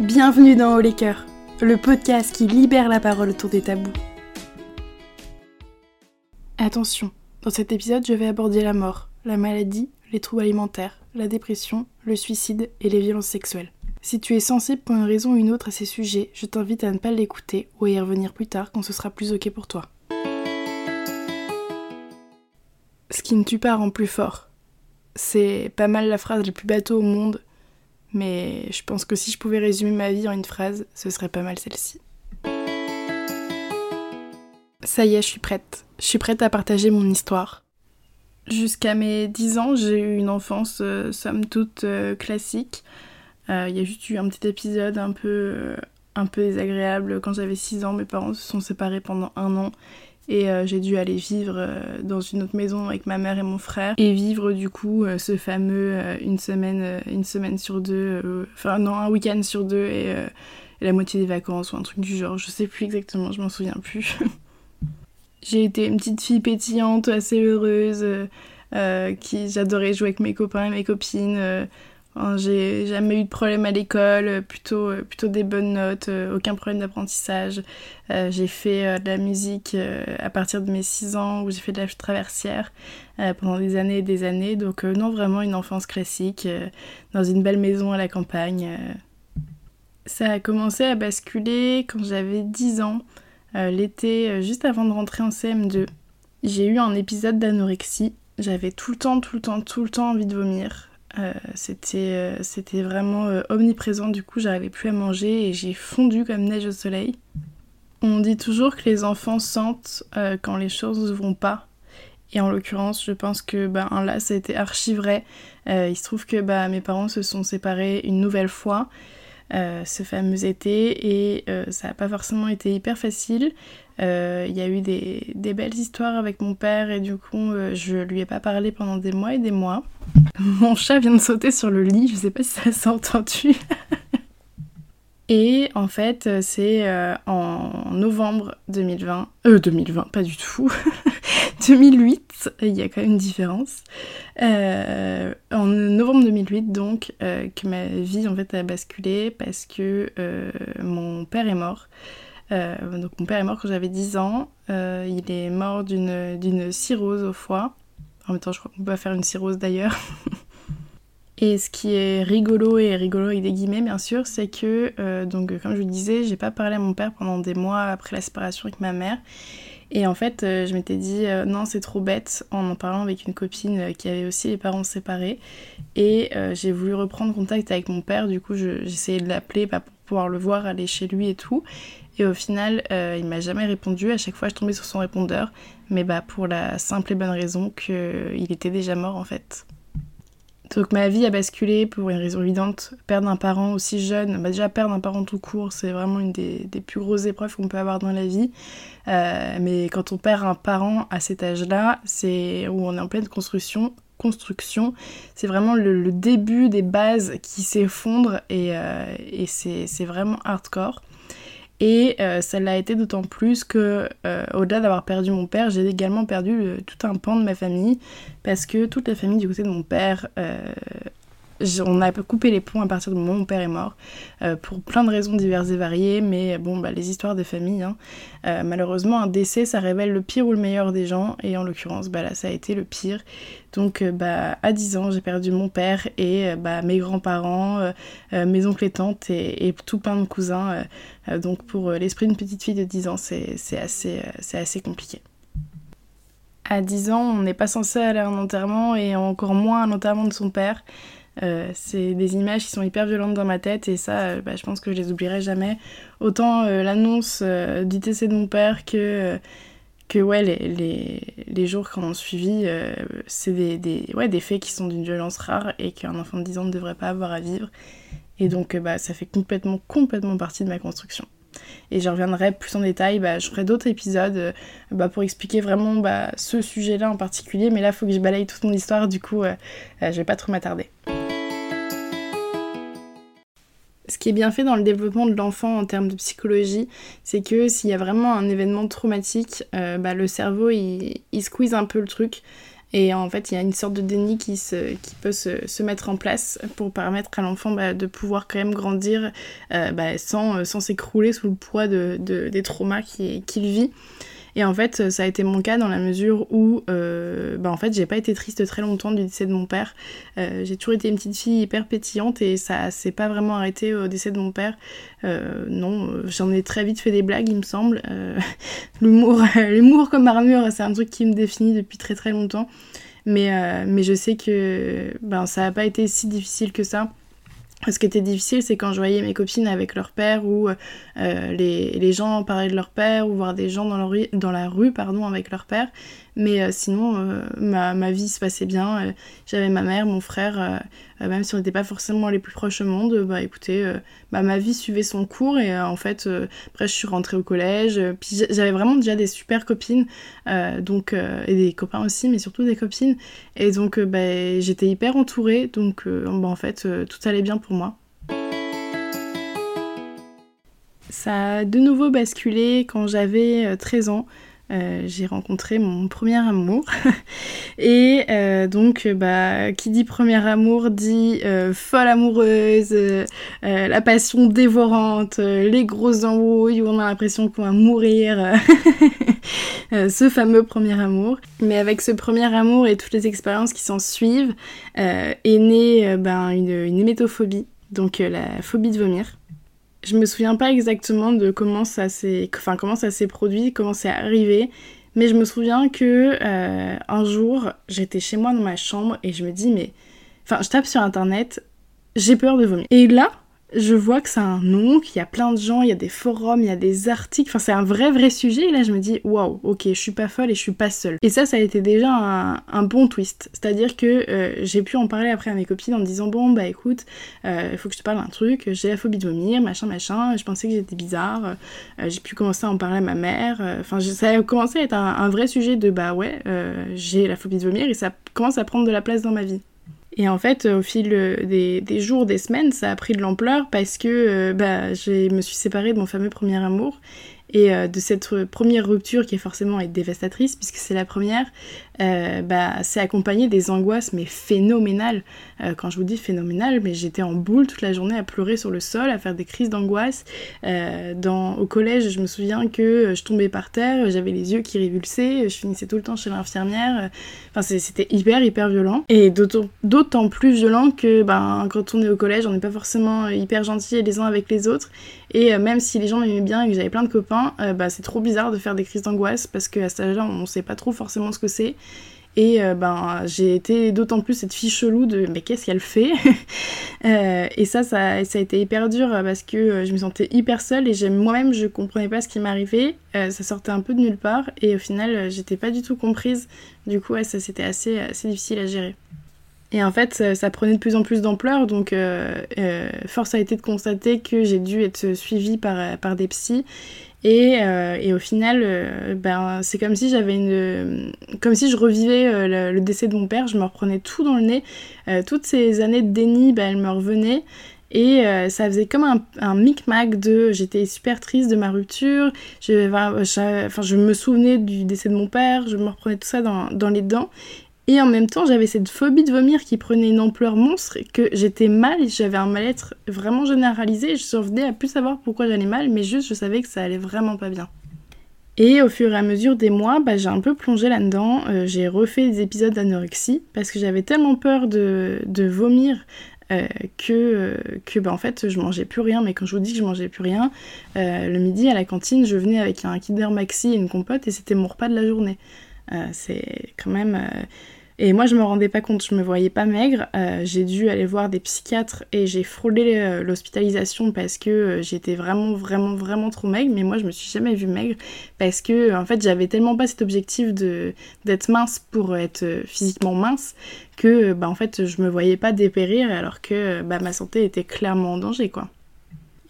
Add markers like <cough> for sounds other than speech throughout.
Bienvenue dans Haut les Cœurs, le podcast qui libère la parole autour des tabous. Attention, dans cet épisode, je vais aborder la mort, la maladie, les troubles alimentaires, la dépression, le suicide et les violences sexuelles. Si tu es sensible pour une raison ou une autre à ces sujets, je t'invite à ne pas l'écouter ou à y revenir plus tard quand ce sera plus ok pour toi. Ce qui ne tue pas rend plus fort. C'est pas mal la phrase la plus bateau au monde, mais je pense que si je pouvais résumer ma vie en une phrase, ce serait pas mal celle-ci. Ça y est, je suis prête. Je suis prête à partager mon histoire. Jusqu'à mes 10 ans, j'ai eu une enfance euh, somme toute euh, classique. Euh, il y a juste eu un petit épisode un peu, un peu désagréable. Quand j'avais 6 ans, mes parents se sont séparés pendant un an et euh, j'ai dû aller vivre euh, dans une autre maison avec ma mère et mon frère. Et vivre du coup euh, ce fameux une semaine une semaine sur deux enfin non un week-end sur deux et, la moitié des vacances ou un truc du genre. Je sais plus exactement je m'en souviens plus. <laughs> J'ai été une petite fille pétillante assez heureuse qui j'adorais jouer avec mes copains et mes copines j'ai jamais eu de problème à l'école, euh, plutôt, euh, plutôt des bonnes notes, euh, aucun problème d'apprentissage. j'ai fait de la musique à partir de mes 6 ans où j'ai fait de la traversière pendant des années et des années. Donc non, vraiment une enfance classique dans une belle maison à la campagne. Ça a commencé à basculer quand j'avais 10 ans, l'été juste avant de rentrer en CM2. J'ai eu un épisode d'anorexie. J'avais tout le temps, tout le temps, tout le temps envie de vomir. Euh, c'était, euh, c'était vraiment euh, omniprésent, du coup j'arrivais plus à manger et j'ai fondu comme neige au soleil. On dit toujours que les enfants sentent quand les choses vont pas. Et en l'occurrence, je pense que ben, là, ça a été archi vrai. il se trouve que bah, mes parents se sont séparés une nouvelle fois ce fameux été et ça n'a pas forcément été hyper facile. Il y a eu des, belles histoires avec mon père et du coup, je lui ai pas parlé pendant des mois et des mois. <laughs> Mon chat vient de sauter sur le lit, je sais pas si ça s'est entendu. <laughs> Et en fait, c'est euh, en novembre 2020, euh 2020, pas du tout, <laughs> 2008, il y a quand même une différence. Euh, en novembre 2008, donc, euh, que ma vie en fait a basculé parce que mon père est mort. Donc mon père est mort quand j'avais 10 ans. il est mort d'une cirrhose au foie. En même temps, je crois qu'on peut faire une cirrhose d'ailleurs. <laughs> Et ce qui est rigolo, et rigolo avec des guillemets bien sûr, c'est que, euh, donc comme je vous disais, j'ai pas parlé à mon père pendant des mois après la séparation avec ma mère. Et en fait, euh, je m'étais dit, euh, non, c'est trop bête, en en parlant avec une copine qui avait aussi les parents séparés. Et j'ai voulu reprendre contact avec mon père, du coup, j'essayais de l'appeler pour pouvoir le voir, aller chez lui et tout. Et au final, il m'a jamais répondu. À chaque fois, je tombais sur son répondeur. Mais bah, pour la simple et bonne raison qu'il était déjà mort en fait. Donc ma vie a basculé pour une raison évidente. Perdre un parent aussi jeune, bah déjà perdre un parent tout court, c'est vraiment une des, plus grosses épreuves qu'on peut avoir dans la vie. Euh, mais quand on perd un parent à cet âge-là, c'est où on est en pleine construction. Construction, c'est vraiment le, début des bases qui s'effondrent et, euh, et c'est vraiment hardcore. Et euh, ça l'a été d'autant plus que, euh, au-delà d'avoir perdu mon père, j'ai également perdu euh, tout un pan de ma famille, parce que toute la famille du côté de mon père on a coupé les ponts à partir du moment où mon père est mort, euh, pour plein de raisons diverses et variées, mais bon, bah, les histoires de famille, hein. euh, malheureusement, un décès, ça révèle le pire ou le meilleur des gens, et en l'occurrence, bah, ça a été le pire. Donc, euh, bah, à 10 ans, j'ai perdu mon père et bah, mes grands-parents, mes oncles et tantes, et, tout plein de cousins. donc, pour l'esprit d'une petite fille de 10 ans, c'est assez, assez compliqué à 10 ans, on n'est pas censé aller à un enterrement et encore moins à un enterrement de son père. Euh, c'est des images qui sont hyper violentes dans ma tête et ça, euh, bah, je pense que je les oublierai jamais. Autant euh, l'annonce du décès de mon père que, que ouais, les, les, les jours qui ont suivi, c'est des, des, ouais, des faits qui sont d'une violence rare et qu'un enfant de 10 ans ne devrait pas avoir à vivre. Et donc bah, ça fait complètement, complètement partie de ma construction. Et je reviendrai plus en détail, bah, je ferai d'autres épisodes bah, pour expliquer vraiment bah, ce sujet-là en particulier, mais là il faut que je balaye toute mon histoire, du coup je vais pas trop m'attarder ce qui est bien fait dans le développement de l'enfant en termes de psychologie, c'est que s'il y a vraiment un événement traumatique, euh, bah, le cerveau il, squeeze un peu le truc. Et en fait, il y a une sorte de déni qui, peut se, mettre en place pour permettre à l'enfant bah, de pouvoir quand même grandir euh, bah, sans, sans s'écrouler sous le poids de, de des traumas qu'il vit. Et en fait, ça a été mon cas dans la mesure où, euh, bah en fait, j'ai pas été triste très longtemps du décès de mon père. Euh, j'ai toujours été une petite fille hyper pétillante et ça s'est pas vraiment arrêté au décès de mon père. Euh, non, j'en ai très vite fait des blagues, il me semble. <laughs> L'humour, <laughs> l'humour comme armure, c'est un truc qui me définit depuis très très longtemps. Mais, mais je sais que ben, ça n'a pas été si difficile que ça. Ce qui était difficile, c'est quand je voyais mes copines avec leur père ou euh, les, gens parler de leur père ou voir des gens dans dans la rue pardon, avec leur père. Mais euh, sinon, euh, ma, ma, vie se passait bien. Euh, j'avais ma mère, mon frère, même si on n'était pas forcément les plus proches au monde. Bah écoutez, bah, ma vie suivait son cours et en fait, après je suis rentrée au collège. puis j'avais vraiment déjà des super copines, donc, et des copains aussi, mais surtout des copines. Et donc bah, j'étais hyper entourée, donc bah, en fait, tout allait bien pour moi. Ça a de nouveau basculé quand j'avais 13 ans. Euh, j'ai rencontré mon premier amour. <laughs> et euh, donc, bah, qui dit premier amour dit euh, folle amoureuse, la passion dévorante, les grosses embrouilles où on a l'impression qu'on va mourir. <laughs> ce fameux premier amour. Mais avec ce premier amour et toutes les expériences qui s'en suivent, est née ben, une, une hémétophobie, donc la phobie de vomir. Je me souviens pas exactement de comment ça s'est, enfin comment ça s'est produit, comment c'est arrivé, mais je me souviens que euh, un jour j'étais chez moi dans ma chambre et je me dis mais, enfin je tape sur internet, j'ai peur de vomir. Et là, je vois que a un nom, qu'il y a plein de gens, il y a des forums, il y a des articles, enfin c'est un vrai vrai sujet et là je me dis waouh, ok, je suis pas folle et je suis pas seule. Et ça, ça a été déjà un, un bon twist, c'est-à-dire que euh, j'ai pu en parler après à mes copines en me disant bon bah écoute, il euh, faut que je te parle d'un truc, j'ai la phobie de vomir, machin machin, je pensais que j'étais bizarre, euh, j'ai pu commencer à en parler à ma mère, enfin ça a commencé à être un, un, vrai sujet de bah ouais, j'ai la phobie de vomir et ça commence à prendre de la place dans ma vie. Et en fait, au fil des, des, jours, des semaines, ça a pris de l'ampleur parce que euh, bah, je me suis séparée de mon fameux premier amour. Et euh, de cette première rupture qui est forcément est dévastatrice puisque c'est la première, euh, bah, c'est accompagné des angoisses mais phénoménales. Euh, quand je vous dis phénoménales, mais j'étais en boule toute la journée à pleurer sur le sol, à faire des crises d'angoisse. Euh, au collège, je me souviens que je tombais par terre, j'avais les yeux qui révulsaient, je finissais tout le temps chez l'infirmière. Enfin, c'était hyper hyper violent et d'autant plus violent que ben, quand on est au collège, on n'est pas forcément hyper gentil les uns avec les autres. Et même si les gens m'aimaient bien et que j'avais plein de copains, bah, c'est trop bizarre de faire des crises d'angoisse parce qu'à cet âge-là, on sait pas trop forcément ce que c'est. Et euh, ben, j'ai été d'autant plus cette fille chelou de mais qu'est-ce qu'elle fait? <laughs> Euh, Et ça, ça, ça, a été hyper dur parce que euh, je me sentais hyper seule et moi-même je comprenais pas ce qui m'arrivait. Euh, ça sortait un peu de nulle part et au final euh, j'étais pas du tout comprise. Du coup, ça c'était assez, assez difficile à gérer. Et en fait, ça, prenait de plus en plus d'ampleur, donc euh, force a été de constater que j'ai dû être suivie par, par des psys et, euh, et, au final, euh, ben, c'est comme si j'avais une. Comme si je revivais euh, le, décès de mon père, je me reprenais tout dans le nez. Toutes ces années de déni, ben, elles me revenaient. Et ça faisait comme un, micmac de. J'étais super triste de ma rupture. Je, je me souvenais du décès de mon père, je me reprenais tout ça dans les dents. Et en même temps, j'avais cette phobie de vomir qui prenait une ampleur monstre, que j'étais mal, j'avais un mal-être vraiment généralisé, je revenais à plus savoir pourquoi j'allais mal, mais juste je savais que ça allait vraiment pas bien. Et au fur et à mesure des mois, bah, j'ai un peu plongé là-dedans, euh, j'ai refait des épisodes d'anorexie, parce que j'avais tellement peur de, de vomir euh, que, euh, que bah, en fait je mangeais plus rien, mais quand je vous dis que je mangeais plus rien, euh, le midi à la cantine, je venais avec un Kinder Maxi et une compote et c'était mon repas de la journée. C'est quand même et moi, je me rendais pas compte, je me voyais pas maigre. Euh, j'ai dû aller voir des psychiatres et j'ai frôlé euh, l'hospitalisation parce que euh, j'étais vraiment, vraiment, vraiment trop maigre. Mais moi, je me suis jamais vue maigre parce que, en fait, j'avais tellement pas cet objectif de d'être mince pour être euh, physiquement mince que, bah, en fait, je me voyais pas dépérir alors que bah, ma santé était clairement en danger, quoi.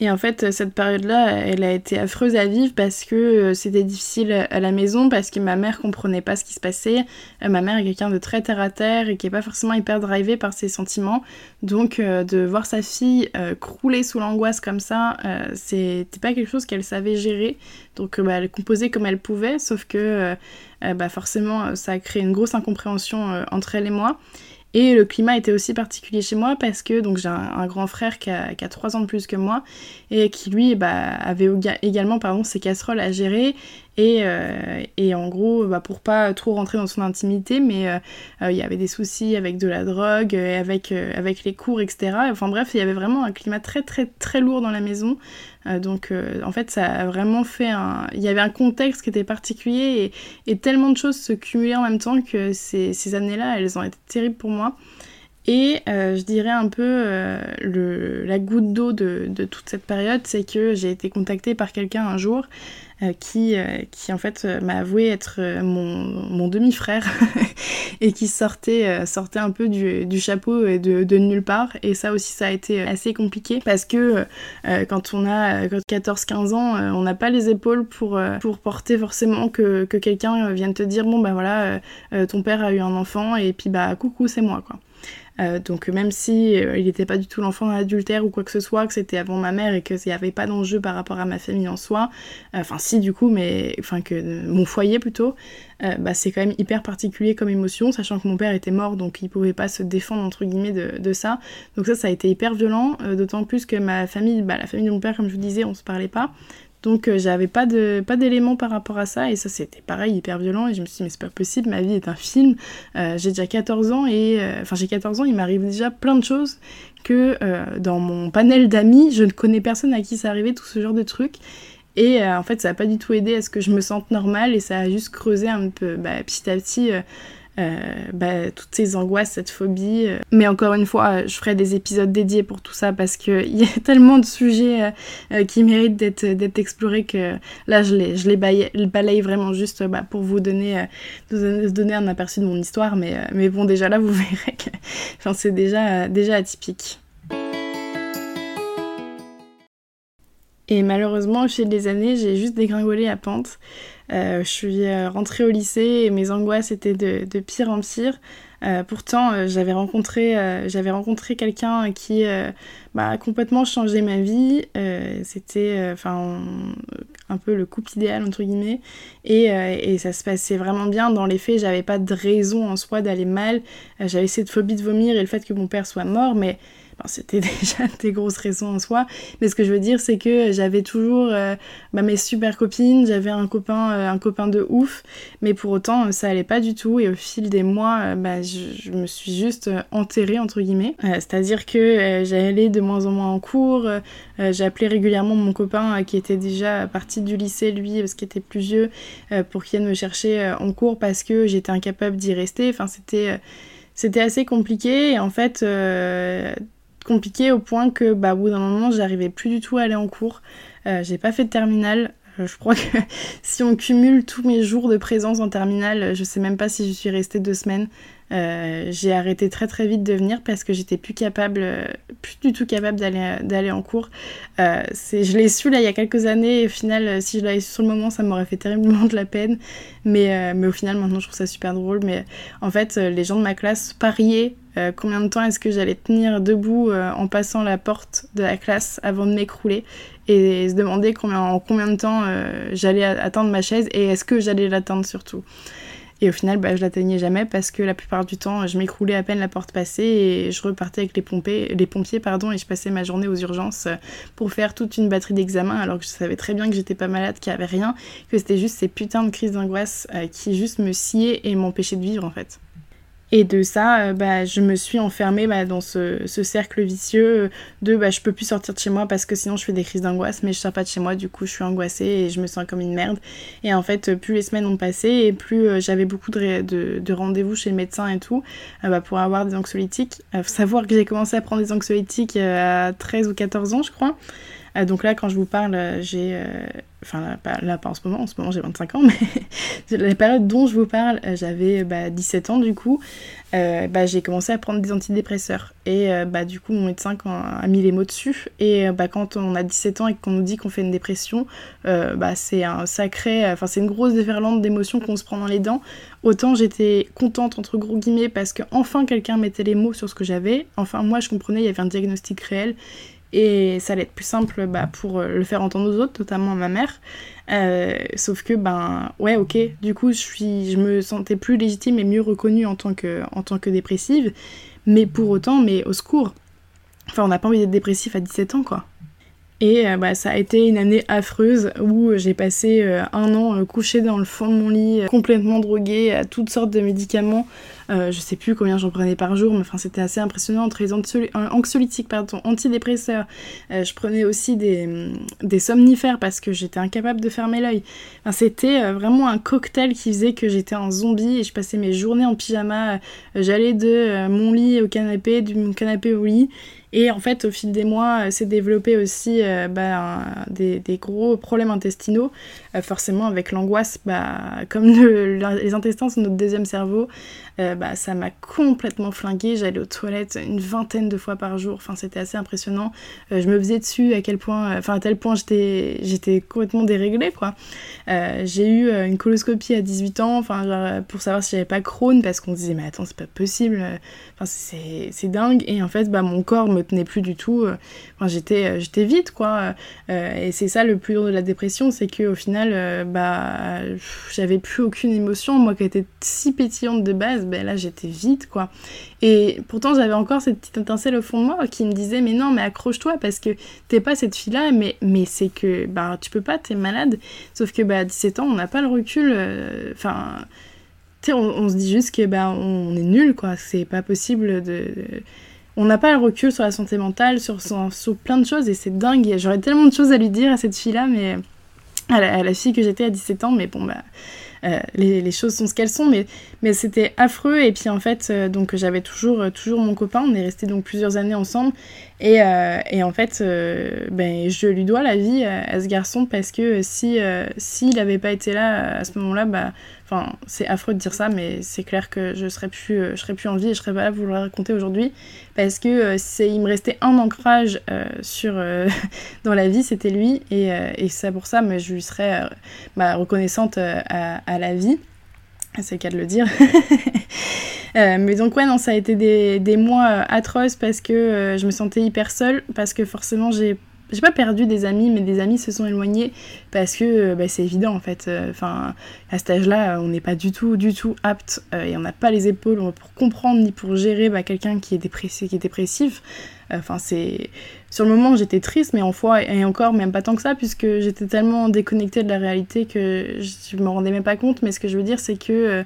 Et en fait, cette période-là, elle a été affreuse à vivre parce que euh, c'était difficile à la maison, parce que ma mère comprenait pas ce qui se passait. Euh, ma mère est quelqu'un de très terre à terre et qui est pas forcément hyper drivé par ses sentiments. Donc, euh, de voir sa fille crouler sous l'angoisse comme ça, c'était pas quelque chose qu'elle savait gérer. Donc, bah, elle composait comme elle pouvait, sauf que bah, forcément, ça a créé une grosse incompréhension entre elle et moi. Et le climat était aussi particulier chez moi parce que donc j'ai un, grand frère qui a, qui 3 ans de plus que moi et qui lui bah, avait également pardon, ses casseroles à gérer et, euh, et en gros, bah, pour pas trop rentrer dans son intimité, mais euh, euh, il y avait des soucis avec de la drogue, avec, les cours, etc. Enfin bref, il y avait vraiment un climat très très très lourd dans la maison. donc en fait, ça a vraiment fait un... Il y avait un contexte qui était particulier et, tellement de choses se cumulaient en même temps que ces, années-là, elles ont été terribles pour moi. Et je dirais un peu la goutte d'eau de, toute cette période, c'est que j'ai été contactée par quelqu'un un jour qui, euh, qui en fait euh, m'a avoué être mon, mon demi-frère <laughs> et qui sortait, sortait un peu du, du chapeau et de, de, nulle part. Et ça aussi, ça a été assez compliqué parce que quand on a 14-15 ans, on n'a pas les épaules pour, pour porter forcément que, que quelqu'un vienne te dire bon bah voilà, ton père a eu un enfant et puis bah coucou, c'est moi quoi. Euh, donc même si euh, il n'était pas du tout l'enfant d'un adultère ou quoi que ce soit, que c'était avant ma mère et qu'il n'y avait pas d'enjeu par rapport à ma famille en soi, euh, enfin si du coup, mais enfin que mon foyer plutôt, bah, c'est quand même hyper particulier comme émotion, sachant que mon père était mort donc il pouvait pas se défendre entre guillemets de, ça. Donc ça, ça a été hyper violent, d'autant plus que ma famille, bah, la famille de mon père, comme je vous disais, on se parlait pas. Donc euh, j'avais pas de d'éléments par rapport à ça et ça c'était pareil hyper violent et je me suis dit mais c'est pas possible ma vie est un film. Euh, j'ai déjà 14 ans et euh, enfin j'ai 14 ans il m'arrive déjà plein de choses que dans mon panel d'amis je ne connais personne à qui ça arrivait tout ce genre de trucs. Et en fait ça a pas du tout aidé à ce que je me sente normale et ça a juste creusé un peu bah, petit à petit bah, toutes ces angoisses, cette phobie. Euh. Mais encore une fois, je ferai des épisodes dédiés pour tout ça parce qu'il <laughs> y a tellement de sujets euh, qui méritent d'être explorés que là, je les, je les balaye, vraiment juste bah, pour vous donner, donner un aperçu de mon histoire. Mais, mais bon, déjà là, vous <laughs> verrez que c'est déjà, déjà atypique. Et malheureusement, au fil des années, j'ai juste dégringolé à pente. Euh, je suis euh, rentrée au lycée et mes angoisses étaient de, pire en pire. Euh, pourtant, j'avais rencontré, rencontré quelqu'un qui bah, a complètement changé ma vie. C'était enfin un peu le couple idéal entre guillemets et, et, ça se passait vraiment bien. Dans les faits, j'avais pas de raison en soi d'aller mal. j'avais cette phobie de vomir et le fait que mon père soit mort, mais c'était <laughs> déjà des grosses raisons en soi, mais ce que je veux dire, c'est que j'avais toujours euh, bah, mes super copines, j'avais un copain, euh, un copain de ouf, mais pour autant, ça allait pas du tout, et au fil des mois, euh, bah, je, me suis juste enterrée, entre guillemets. C'est-à-dire que j'allais de moins en moins en cours, j'appelais régulièrement mon copain qui était déjà parti du lycée, lui, parce qu'il était plus vieux, pour qu'il vienne me chercher en cours parce que j'étais incapable d'y rester. Enfin, c'était c'était assez compliqué. Et en fait compliqué au point que bah, au bout d'un moment j'arrivais plus du tout à aller en cours. Euh, j'ai pas fait de terminale. Euh, je crois que <laughs> si on cumule tous mes jours de présence en terminale, je sais même pas si je suis restée deux semaines. Euh, j'ai arrêté très très vite de venir parce que j'étais plus capable, plus du tout capable d'aller en cours. je l'ai su là il y a quelques années et au final, si je l'avais su sur le moment, ça m'aurait fait terriblement de la peine. Mais, mais au final, maintenant, je trouve ça super drôle. Mais en fait, les gens de ma classe pariaient euh, combien de temps est-ce que j'allais tenir debout euh, en passant la porte de la classe avant de m'écrouler et se demander combien, en combien de temps euh, j'allais atteindre ma chaise et est-ce que j'allais l'atteindre surtout. Et au final, bah, je l'atteignais jamais parce que la plupart du temps, je m'écroulais à peine la porte passée et je repartais avec les, pompiers, pardon, et je passais ma journée aux urgences pour faire toute une batterie d'examens alors que je savais très bien que j'étais pas malade, qu'il n'y avait rien, que c'était juste ces putains de crises d'angoisse qui juste me sciaient et m'empêchaient de vivre en fait. Et de ça, euh, bah, je me suis enfermée bah, dans ce, cercle vicieux de bah, je peux plus sortir de chez moi parce que sinon je fais des crises d'angoisse, mais je sors pas de chez moi, du coup je suis angoissée et je me sens comme une merde. Et en fait, plus les semaines ont passé et plus euh, j'avais beaucoup de, de, rendez-vous chez le médecin et tout euh, bah, pour avoir des anxiolytiques. faut savoir que j'ai commencé à prendre des anxiolytiques à 13 ou 14 ans, je crois. Donc là, quand je vous parle, j'ai enfin là pas, en ce moment, en ce moment j'ai 25 ans, <laughs> mais la période dont je vous parle, euh, j'avais bah, 17 ans du coup, euh, bah, j'ai commencé à prendre des antidépresseurs. Et euh, bah, du coup mon médecin a mis les mots dessus. Et bah, quand on a 17 ans et qu'on nous dit qu'on fait une dépression, bah, c'est un sacré, enfin c'est une grosse déferlante d'émotions qu'on se prend dans les dents. Autant j'étais contente entre gros guillemets parce que enfin quelqu'un mettait les mots sur ce que j'avais. Enfin moi je comprenais, il y avait un diagnostic réel et ça allait être plus simple bah, pour euh, le faire entendre aux autres, notamment à ma mère. Euh, sauf que, ben, ouais, ok, du coup, je, suis, je me sentais plus légitime et mieux reconnue en tant que, en tant que dépressive. Mais pour autant, mais au secours. Enfin, on n'a pas envie d'être dépressif à 17 ans, quoi. Et euh, bah, ça a été une année affreuse où j'ai passé un an couché dans le fond de mon lit, complètement droguée à toutes sortes de médicaments euh, je sais plus combien j'en prenais par jour, mais enfin c'était assez impressionnant entre les anxiolytiques, pardon, antidépresseurs. Euh, je prenais aussi des, des, somnifères parce que j'étais incapable de fermer l'œil. c'était euh, vraiment un cocktail qui faisait que j'étais un zombie et je passais mes journées en pyjama. J'allais de mon lit au canapé, du canapé au lit. Et en fait, au fil des mois, s'est développé aussi bah, des, gros problèmes intestinaux, forcément avec l'angoisse, bah, comme les intestins sont notre deuxième cerveau, euh, bah, ça m'a complètement flingué. J'allais aux toilettes une vingtaine de fois par jour. Enfin, c'était assez impressionnant. Euh, je me faisais dessus à quel point, enfin, tel point j'étais, complètement déréglée, quoi. Euh, j'ai eu une coloscopie à 18 ans, enfin, pour savoir si j'avais pas Crohn, parce qu'on se disait, mais attends, c'est pas possible. C'est dingue. Et en fait, bah, mon corps me tenait plus du tout. Enfin, j'étais, j'étais vide, quoi. et c'est ça le plus dur de la dépression, c'est qu'au final, bah, j'avais plus aucune émotion. Moi qui étais si pétillante de base, ben là j'étais vide quoi. Et pourtant j'avais encore cette petite étincelle au fond de moi qui me disait mais non mais accroche-toi parce que t'es pas cette fille là mais, mais c'est que bah tu peux pas, t'es malade. Sauf que bah à 17 ans on n'a pas le recul, euh, enfin... tu sais, on, se dit juste que bah, on est nul, quoi. C'est pas possible de. On n'a pas le recul sur la santé mentale, sur, plein de choses, et c'est dingue. J'aurais tellement de choses à lui dire à cette fille-là, mais. À la, à fille que j'étais à 17 ans, mais bon, bah. Euh, les, choses sont ce qu'elles sont, mais, c'était affreux. Et puis en fait, euh, donc j'avais toujours, euh, toujours mon copain, on est resté donc plusieurs années ensemble. Et, en fait, ben, je lui dois la vie à, ce garçon parce que si s'il n'avait pas été là à ce moment-là, bah, Enfin, c'est affreux de dire ça, mais c'est clair que je serais plus, je serais plus en vie et je serais pas là pour vous le raconter aujourd'hui. Parce que c'est, il me restait un ancrage sur, <laughs> dans la vie, c'était lui. Et, et pour ça, mais je lui serais bah, reconnaissante à, la vie. C'est le cas de le dire. <laughs> Euh, mais donc ouais, non, ça a été des, des mois euh, atroces parce que euh, je me sentais hyper seule, parce que forcément j'ai j'ai pas perdu des amis, mais des amis se sont éloignés parce que bah, c'est évident en fait. Enfin, à cet âge-là, on n'est pas du tout, du tout apte et on n'a pas les épaules pour comprendre ni pour gérer bah, quelqu'un qui est dépressif. Enfin, c'est sur le moment j'étais triste, mais en foi et encore même pas tant que ça, puisque j'étais tellement déconnectée de la réalité que je me rendais même pas compte. Mais ce que je veux dire, c'est que euh,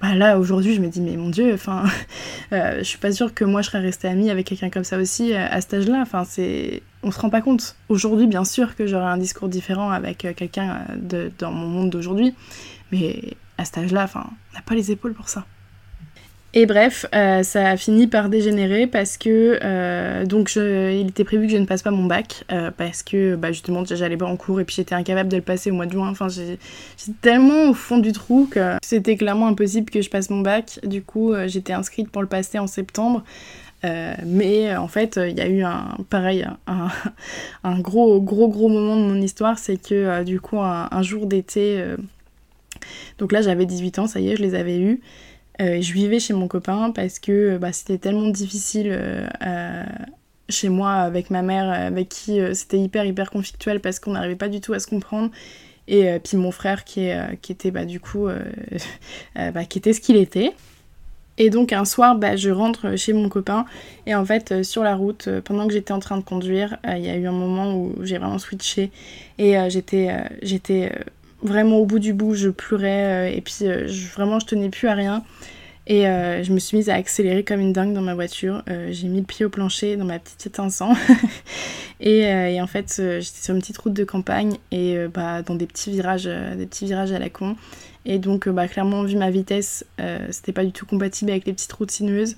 bah là aujourd'hui, je me dis mais mon Dieu, enfin, <laughs> euh, je suis pas sûre que moi je serais restée amie avec quelqu'un comme ça aussi euh, à cet âge-là. Enfin, c'est, on se rend pas compte. Aujourd'hui, bien sûr que j'aurais un discours différent avec quelqu'un dans mon monde d'aujourd'hui, mais à cet âge-là, on n'a pas les épaules pour ça. Et bref, euh, ça a fini par dégénérer parce que euh, donc il était prévu que je ne passe pas mon bac euh, parce que bah, justement j'allais pas en cours et puis j'étais incapable de le passer au mois de juin. Enfin, j'étais tellement au fond du trou que c'était clairement impossible que je passe mon bac. Du coup, j'étais inscrite pour le passer en septembre. Mais en fait, il y a eu un pareil, <laughs> un, gros, gros, gros moment de mon histoire, c'est que du coup, un, jour d'été, donc là j'avais 18 ans, ça y est, je les avais eus. Euh, je vivais chez mon copain parce que bah, c'était tellement difficile euh, chez moi avec ma mère, avec qui euh, c'était hyper hyper conflictuel parce qu'on n'arrivait pas du tout à se comprendre. Et puis mon frère qui, est, qui était bah, du coup <laughs> bah, qui était ce qu'il était. Et donc un soir, bah, je rentre chez mon copain et en fait sur la route, pendant que j'étais en train de conduire, il y a eu un moment où j'ai vraiment switché et j'étais vraiment au bout du bout, je pleurais et puis vraiment je tenais plus à rien. Et euh, je me suis mise à accélérer comme une dingue dans ma voiture. Euh, j'ai mis le pied au plancher dans ma petite 500. <laughs> et, euh, et, en fait, j'étais sur une petite route de campagne et bah, dans des petits virages, des petits virages à la con. Et donc, bah, clairement, vu ma vitesse, c'était pas du tout compatible avec les petites routes sinueuses.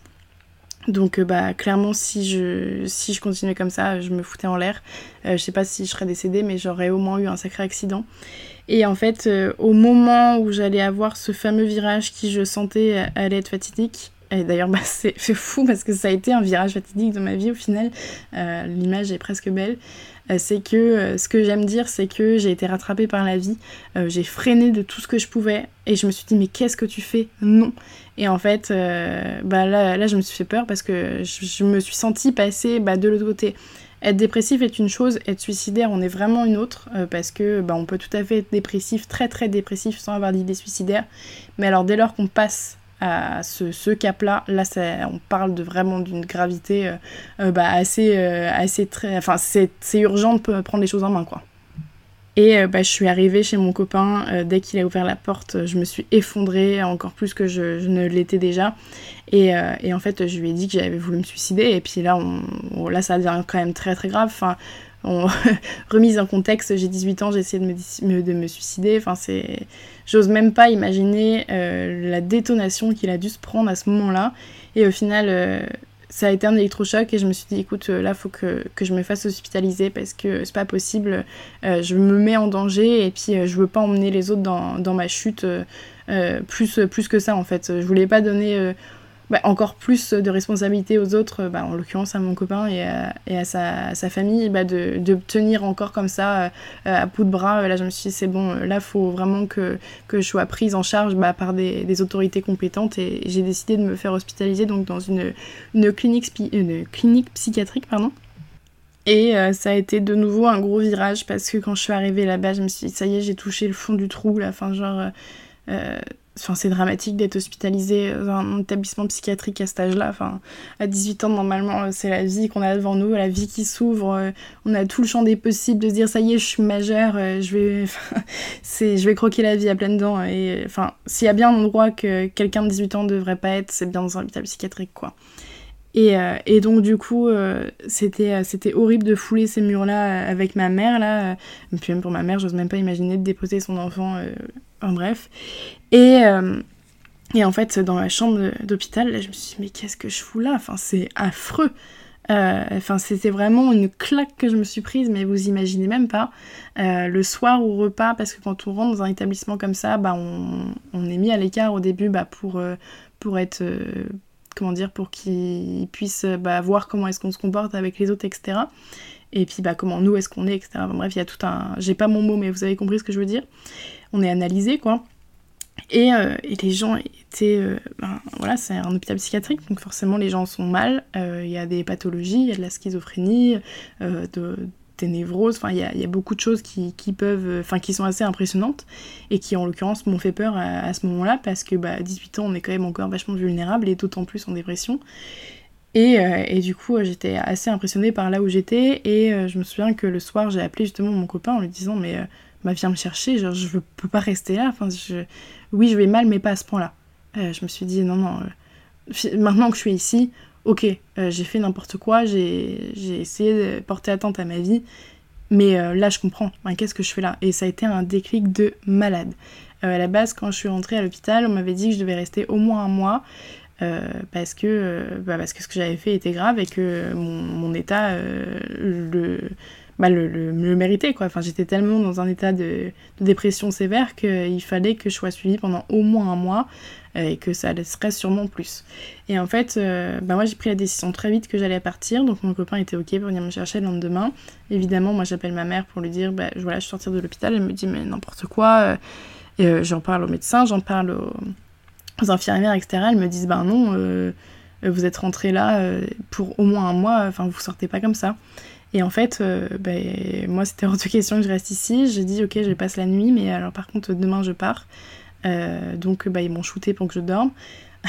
Donc bah clairement si je continuais comme ça, je me foutais en l'air. je sais pas si je serais décédée mais j'aurais au moins eu un sacré accident. Et en fait au moment où j'allais avoir ce fameux virage qui je sentais allait être fatidique, et d'ailleurs, bah, <laughs> c'est fou parce que ça a été un virage fatidique de ma vie au final. Euh, l'image est presque belle. Euh, c'est que euh, ce que j'aime dire, c'est que j'ai été rattrapée par la vie. j'ai freiné de tout ce que je pouvais et je me suis dit, mais qu'est-ce que tu fais? Non. Et en fait, bah, là, là, je me suis fait peur parce que je, me suis sentie passer bah, de l'autre côté. Être dépressif est une chose, être suicidaire on est vraiment une autre, parce que bah, on peut tout à fait être dépressif, très très dépressif sans avoir d'idée suicidaire. Mais alors dès lors qu'on passe à ce, cap-là, là, on parle de vraiment d'une gravité euh, euh, bah, assez, euh, assez très, enfin c'est urgent de prendre les choses en main quoi. Et bah, je suis arrivée chez mon copain, dès qu'il a ouvert la porte, je me suis effondrée encore plus que je, ne l'étais déjà. Et, en fait, je lui ai dit que j'avais voulu me suicider. Et puis là, on, là, ça devient quand même très très grave. Enfin, <laughs> remise en contexte, j'ai 18 ans, j'ai essayé de me, de me suicider. Enfin, c'est, j'ose même pas imaginer euh, la détonation qu'il a dû se prendre à ce moment-là. Et au final, euh, ça a été un électrochoc et je me suis dit, écoute, euh, là, faut que, que je me fasse hospitaliser parce que c'est pas possible. je me mets en danger et puis je veux pas emmener les autres dans, dans ma chute plus, plus que ça en fait. Je voulais pas donner bah, encore plus de responsabilité aux autres, bah, en l'occurrence à mon copain et à, sa, famille, bah, de, tenir encore comme ça euh, à bout de bras. Là, je me suis dit, c'est bon, là, faut vraiment que, que je sois prise en charge par des, autorités compétentes et j'ai décidé de me faire hospitaliser donc, dans une, clinique, psychiatrique. Pardon. Et euh, ça a été de nouveau un gros virage parce que quand je suis arrivée là-bas, je me suis dit, ça y est, j'ai touché le fond du trou, la fin, genre. Euh, Enfin, c'est dramatique d'être hospitalisé dans un établissement psychiatrique à cet âge-là. Enfin, à 18 ans, normalement, euh, c'est la vie qu'on a devant nous, la vie qui s'ouvre. Euh, on a tout le champ des possibles de se dire ça y est, je suis majeure, euh, je vais, <laughs> c'est, je vais croquer la vie à pleines dents. Et enfin, s'il y a bien un endroit que quelqu'un de 18 ans ne devrait pas être, c'est bien dans un hôpital psychiatrique, quoi. Et, et, donc du coup, c'était, horrible de fouler ces murs-là avec ma mère, là. Puis même pour ma mère, j'ose même pas imaginer de déposer son enfant en bref. Et, euh, et en fait, dans la chambre d'hôpital, je me suis dit, mais qu'est-ce que je fous là? Enfin, c'est affreux. Euh, enfin, c'était vraiment une claque que je me suis prise, mais vous imaginez même pas. Euh, le soir au repas, parce que quand on rentre dans un établissement comme ça, bah, on, on est mis à l'écart au début bah, pour, pour être. comment dire Pour qu'ils puissent bah, voir comment est-ce qu'on se comporte avec les autres, etc. Et puis, bah, comment nous est-ce qu'on est, etc. bref, il y a tout un. J'ai pas mon mot, mais vous avez compris ce que je veux dire on est analysé quoi. Et, euh, et, les gens étaient. Euh, ben, voilà, c'est un hôpital psychiatrique, donc forcément les gens sont mal. Euh, il y a des pathologies, il y a de la schizophrénie, de, des névroses, enfin il y, y a, beaucoup de choses qui, qui peuvent. Enfin qui sont assez impressionnantes et qui en l'occurrence m'ont fait peur à, ce moment-là parce que bah, à 18 ans on est quand même encore vachement vulnérable et d'autant plus en dépression. Et, et, du coup, j'étais assez impressionnée par là où j'étais. Et je me souviens que le soir, j'ai appelé justement mon copain en lui disant Mais bah, viens me chercher, genre, je peux pas rester là. Enfin, je... Oui, je vais mal, mais pas à ce point-là. Euh, je me suis dit, non, non, euh, maintenant que je suis ici, ok, euh, j'ai fait n'importe quoi, j'ai essayé de porter attente à ma vie, mais là, je comprends, qu'est-ce que je fais là? Et ça a été un déclic de malade. à la base, quand je suis rentrée à l'hôpital, on m'avait dit que je devais rester au moins un mois. Parce que bah, parce que ce que j'avais fait était grave et que mon, état le bah, le, le, méritais quoi. Enfin, j'étais tellement dans un état de, dépression sévère qu'il fallait que je sois suivie pendant au moins un mois euh, et que ça serait sûrement plus. Et en fait, euh, bah, moi j'ai pris la décision très vite que j'allais partir, donc mon copain était ok pour venir me chercher le lendemain. Évidemment, moi j'appelle ma mère pour lui dire, bah voilà, je suis sortir de l'hôpital, elle me dit mais n'importe quoi. Euh, j'en parle au médecin, j'en parle aux, infirmières, etc. Elles me disent bah non, vous êtes rentré là pour au moins un mois, enfin vous sortez pas comme ça. Et en fait, euh, ben, moi, c'était hors de question que je reste ici. J'ai dit, ok, je passe la nuit, mais alors par contre, demain, je pars. Euh, donc, bah, ils m'ont shooté pour que je dorme. <laughs>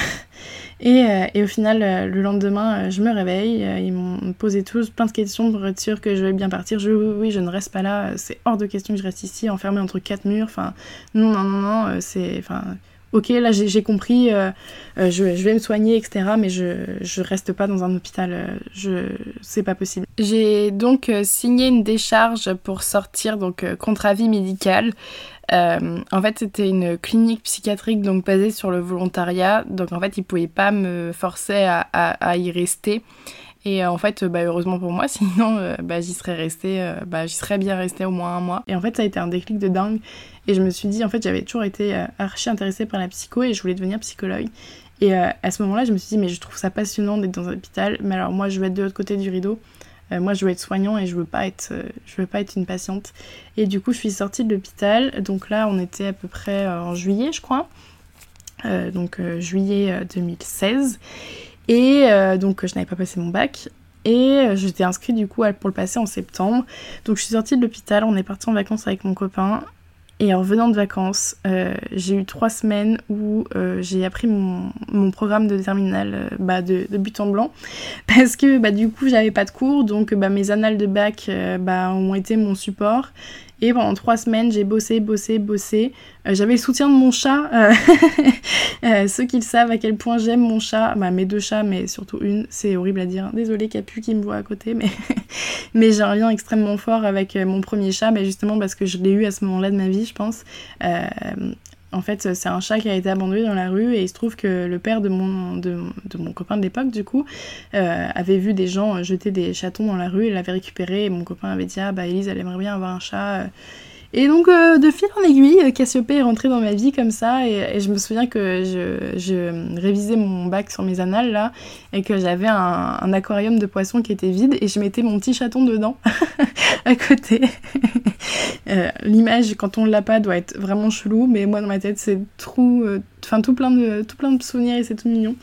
et, euh, et, au final, le lendemain, je me réveille. ils m'ont posé tous plein de questions pour être sûr que je vais bien partir. Je oui, oui, je ne reste pas là. C'est hors de question que je reste ici, enfermée entre quatre murs. Enfin, non, non, non, non. c'est, enfin, ok, là j'ai compris, je, vais me soigner, etc. Mais je, reste pas dans un hôpital, je c'est pas possible. J'ai donc signé une décharge pour sortir, donc contre avis médical. en fait, c'était une clinique psychiatrique donc basée sur le volontariat. Donc en fait, ils pouvaient pas me forcer à y rester. Et euh, en fait, bah, heureusement pour moi, <laughs> sinon euh, bah, j'y serais restée, euh, bah, j'y serais bien restée au moins un mois. Et en fait, ça a été un déclic de dingue. Et je me suis dit, en fait, j'avais toujours été archi intéressée par la psycho et je voulais devenir psychologue. Et à ce moment-là, je me suis dit, mais je trouve ça passionnant d'être dans un hôpital. Mais alors, moi, je veux être de l'autre côté du rideau. moi, je veux être soignant et je veux pas être, je veux pas être une patiente. Et du coup, je suis sortie de l'hôpital. Donc là, on était à peu près en juillet, je crois. donc juillet 2016. Et euh, donc je n'avais pas passé mon bac. Et euh, j'étais inscrite du coup pour le passer en septembre. Donc je suis sortie de l'hôpital, on est parti en vacances avec mon copain. Et en revenant de vacances, euh, j'ai eu trois semaines où j'ai appris mon, programme de terminale bah, de, but en blanc. <laughs> Parce que bah, du coup, j'avais pas de cours, donc bah, mes annales de bac bah, ont été mon support. Et pendant trois semaines, j'ai bossé, bossé, bossé. Euh, j'avais le soutien de mon chat. Euh, <laughs> euh, ceux qui le savent à quel point j'aime mon chat, bah, mes deux chats, mais surtout une, c'est horrible à dire. Désolée Capu qui me voit à côté, mais, <laughs> mais j'ai un lien extrêmement fort avec mon premier chat, mais justement parce que je l'ai eu à ce moment-là de ma vie, je pense. En fait, c'est un chat qui a été abandonné dans la rue et il se trouve que le père de mon, de, mon copain de l'époque, du coup, avait vu des gens jeter des chatons dans la rue et l'avait récupéré. Et mon copain avait dit Ah, bah, Elise, elle aimerait bien avoir un chat. Et donc, euh, de fil en aiguille, Cassiopée est rentré dans ma vie comme ça. Et, je me souviens que je, révisais mon bac sur mes annales, là, et que j'avais un, aquarium de poissons qui était vide, et je mettais mon petit chaton dedans, <laughs> à côté. <laughs> Euh, l'image, quand on l'a pas, doit être vraiment chelou, mais moi, dans ma tête, c'est euh, tout, plein de, tout plein de souvenirs, et c'est tout mignon.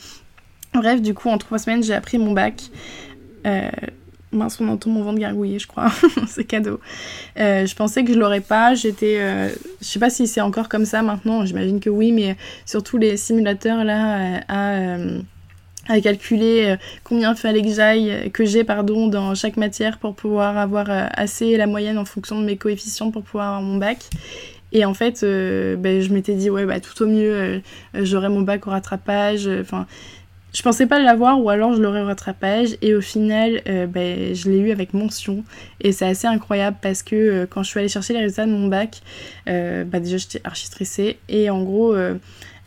Bref, du coup, en trois semaines, j'ai appris mon bac. Mince, on entend mon ventre gargouiller, je crois. <laughs> c'est cadeau. Euh, je pensais que je l'aurais pas. J'étais. Euh, je sais pas si c'est encore comme ça maintenant. J'imagine que oui, mais surtout les simulateurs là euh, à, à calculer combien fallait que j'aille, que j'ai, pardon, dans chaque matière pour pouvoir avoir assez la moyenne en fonction de mes coefficients pour pouvoir avoir mon bac. Et en fait, ben, je m'étais dit, ouais, bah, tout au mieux, j'aurai mon bac au rattrapage. Enfin je pensais pas l'avoir ou alors je l'aurais au rattrapage et au final euh, ben, je l'ai eu avec mention. Et c'est assez incroyable parce que euh, quand je suis allée chercher les résultats de mon bac bah, déjà j'étais archi stressée. Et en gros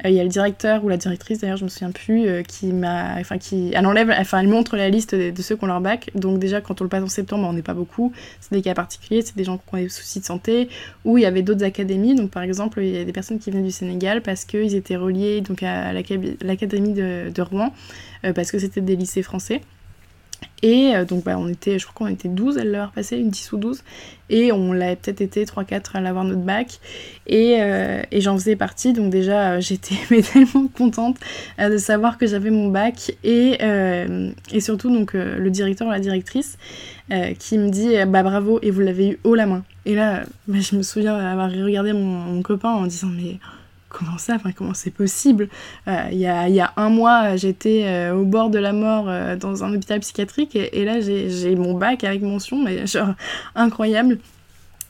il y a le directeur ou la directrice, d'ailleurs, je me souviens plus, euh, qui m'a. Qui. Elle enlève. Enfin, elle montre la liste de, ceux qui ont leur bac. Donc, déjà, quand on le passe en septembre, on n'est pas beaucoup. C'est des cas particuliers, c'est des gens qui ont des soucis de santé. Ou il y avait d'autres académies. Donc, par exemple, il y a des personnes qui venaient du Sénégal parce qu'ils étaient reliés donc, à l'académie de, de, Rouen, euh, parce que c'était des lycées français. Et euh, donc bah, on était, je crois qu'on était 12 à l'heure passée, une 10 ou 12. Et on l'a peut-être été 3-4 à l'avoir notre bac. Et, euh, et j'en faisais partie, donc déjà euh, j'étais <laughs> tellement contente de savoir que j'avais mon bac. Et, et surtout donc le directeur ou la directrice qui me dit bah bravo et vous l'avez eu haut la main. Et là bah, je me souviens avoir regardé mon, mon copain en disant mais comment ça enfin, Comment c'est possible? Euh, Il y, a, un mois, j'étais euh, au bord de la mort euh, dans un hôpital psychiatrique et, là, j'ai mon bac avec mention, mais genre incroyable.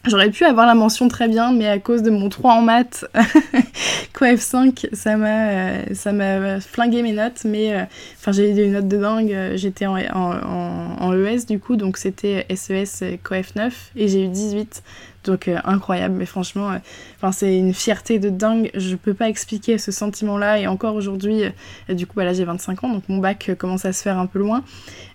J'aurais pu avoir la mention très bien, mais à cause de mon 3 en maths, <laughs> f 5 ça m'a ça m'a flingué mes notes. Mais enfin, j'ai eu des notes de dingue. J'étais en, ES du coup, donc c'était SES COEF 9 et j'ai eu 18. Donc euh, incroyable, mais franchement, euh, c'est une fierté de dingue. Je peux pas expliquer ce sentiment-là. Et encore aujourd'hui, euh, du coup, bah, j'ai 25 ans, donc mon bac commence à se faire un peu loin.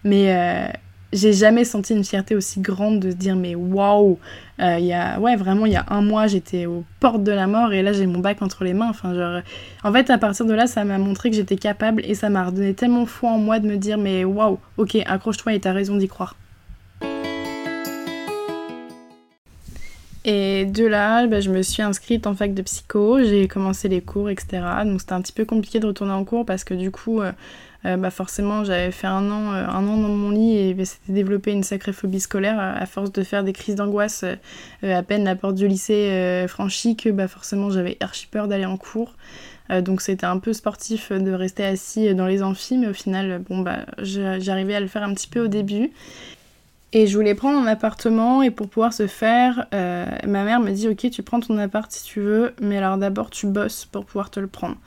Mais j'ai jamais senti une fierté aussi grande de se dire mais waouh il y a ouais vraiment il y a un mois j'étais aux portes de la mort et là j'ai mon bac entre les mains enfin genre en fait à partir de là ça m'a montré que j'étais capable et ça m'a redonné tellement foi en moi de me dire mais waouh ok accroche-toi et t'as raison d'y croire Et de là, bah, je me suis inscrite en fac de psycho, j'ai commencé les cours, etc. Donc c'était un petit peu compliqué de retourner en cours parce que du coup, euh, euh, bah forcément, j'avais fait un an, euh, un an dans mon lit et bah, c'était développé une sacrée phobie scolaire à force de faire des crises d'angoisse à peine la porte du lycée franchie que bah, forcément j'avais archi peur d'aller en cours. donc c'était un peu sportif de rester assis dans les amphis, mais au final, bon j'arrivais à le faire un petit peu au début. Et je voulais prendre un appartement et pour pouvoir se faire, euh, ma mère me dit ok tu prends ton appart si tu veux, mais alors d'abord tu bosses pour pouvoir te le prendre.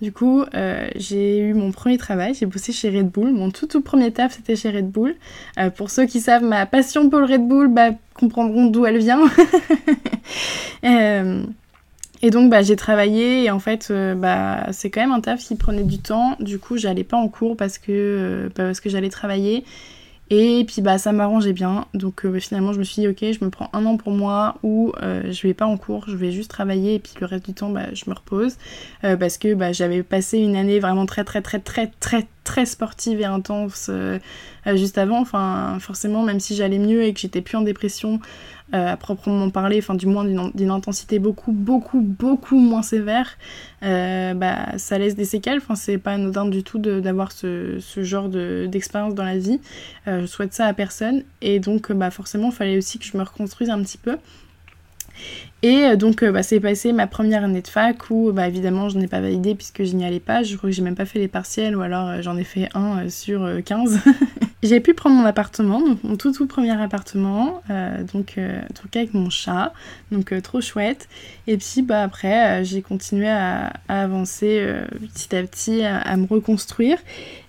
Du coup, euh, j'ai eu mon premier travail, j'ai bossé chez Red Bull. Mon tout tout premier taf, c'était chez Red Bull. Euh, pour ceux qui savent ma passion pour le Red Bull, bah, comprendront d'où elle vient. <laughs> et donc, bah, j'ai travaillé et en fait, bah, c'est quand même un taf qui prenait du temps. Du coup, j'allais pas en cours parce que, parce que j'allais travailler. Et puis bah ça m'arrangeait bien, donc euh, finalement je me suis dit ok je me prends un an pour moi où euh, je vais pas en cours, je vais juste travailler et puis le reste du temps bah, je me repose. Euh, parce que bah, j'avais passé une année vraiment très très très très très très sportive et intense juste avant, enfin forcément même si j'allais mieux et que j'étais plus en dépression à proprement parler, enfin du moins d'une intensité beaucoup beaucoup beaucoup moins sévère, bah ça laisse des séquelles, enfin c'est pas anodin du tout d'avoir ce, genre d'expérience dans la vie je souhaite ça à personne. Et donc, bah, forcément, il fallait aussi que je me reconstruise un petit peu. Et euh, donc, euh, bah, c'est passé ma première année de fac où, bah, évidemment, je n'ai pas validé puisque je n'y allais pas. Je crois que j'ai même pas fait les partiels ou alors euh, j'en ai fait un sur 15. <laughs> j'ai pu prendre mon appartement, mon tout tout premier appartement, donc, donc avec mon chat, donc trop chouette. Et puis, bah, après, j'ai continué à, avancer petit à petit, à me reconstruire.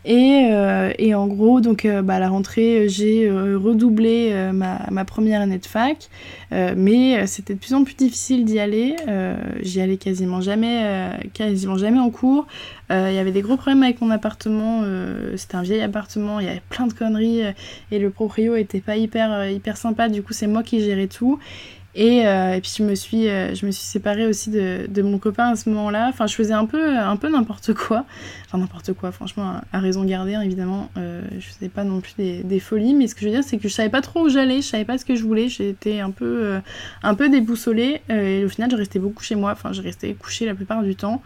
Euh, et, en gros, donc euh, bah, à la rentrée, j'ai euh, redoublé ma, première année de fac, mais c'était de plus en plus difficile d'y aller. J'y allais quasiment jamais, quasiment jamais en cours. Il y avait des gros problèmes avec mon appartement. c'était un vieil appartement, il y avait plein de conneries et le proprio était pas hyper, hyper sympa. Du coup, c'est moi qui gérais tout. Euh, et, puis je me suis, euh, séparée aussi de, mon copain à ce moment-là. Enfin, je faisais un peu, un peu n'importe quoi. Enfin, n'importe quoi, franchement, à, raison garder, hein, évidemment. Euh, je faisais pas non plus des, folies, mais ce que je veux dire, c'est que je savais pas trop où j'allais, je savais pas ce que je voulais. J'étais un peu, un peu déboussolée. et au final, je restais beaucoup chez moi. Enfin, je restais couchée la plupart du temps.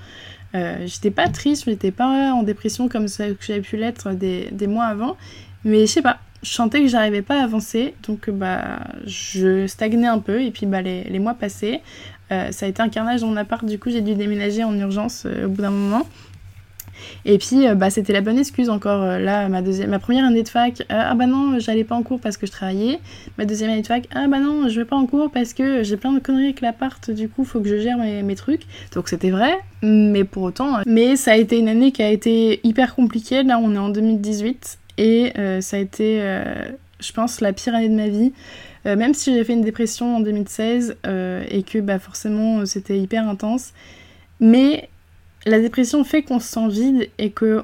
j'étais pas triste, j'étais pas en dépression comme ça j'avais pu l'être des, des mois avant. Mais je sais pas, je sentais que j'arrivais pas à avancer, donc bah je stagnais un peu et puis bah les, mois passaient. Euh, ça a été un carnage dans mon appart, du coup j'ai dû déménager en urgence euh, au bout d'un moment. Et puis euh, bah c'était la bonne excuse encore là ma deuxième ma première année de fac ah bah non j'allais pas en cours parce que je travaillais ma deuxième année de fac ah bah non je vais pas en cours parce que j'ai plein de conneries avec l'appart du coup faut que je gère mes trucs donc c'était vrai mais pour autant mais ça a été une année qui a été hyper compliquée là on est en 2018 et euh, ça a été, euh, je pense, la pire année de ma vie. Euh, même si j'ai fait une dépression en 2016 et que bah, forcément c'était hyper intense. Mais la dépression fait qu'on se sent vide et que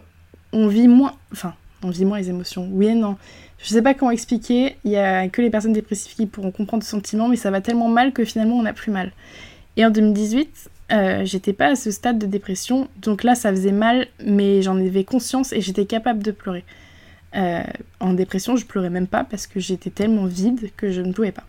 on vit moins. Enfin, on vit moins les émotions. Oui et non. Je sais pas comment expliquer, il y a que les personnes dépressives qui pourront comprendre ce sentiment, mais ça va tellement mal que finalement on a plus mal. Et en 2018, j'étais pas à ce stade de dépression, donc là ça faisait mal, mais j'en avais conscience et j'étais capable de pleurer. Euh, en dépression, je pleurais même pas parce que j'étais tellement vide que je ne pouvais pas.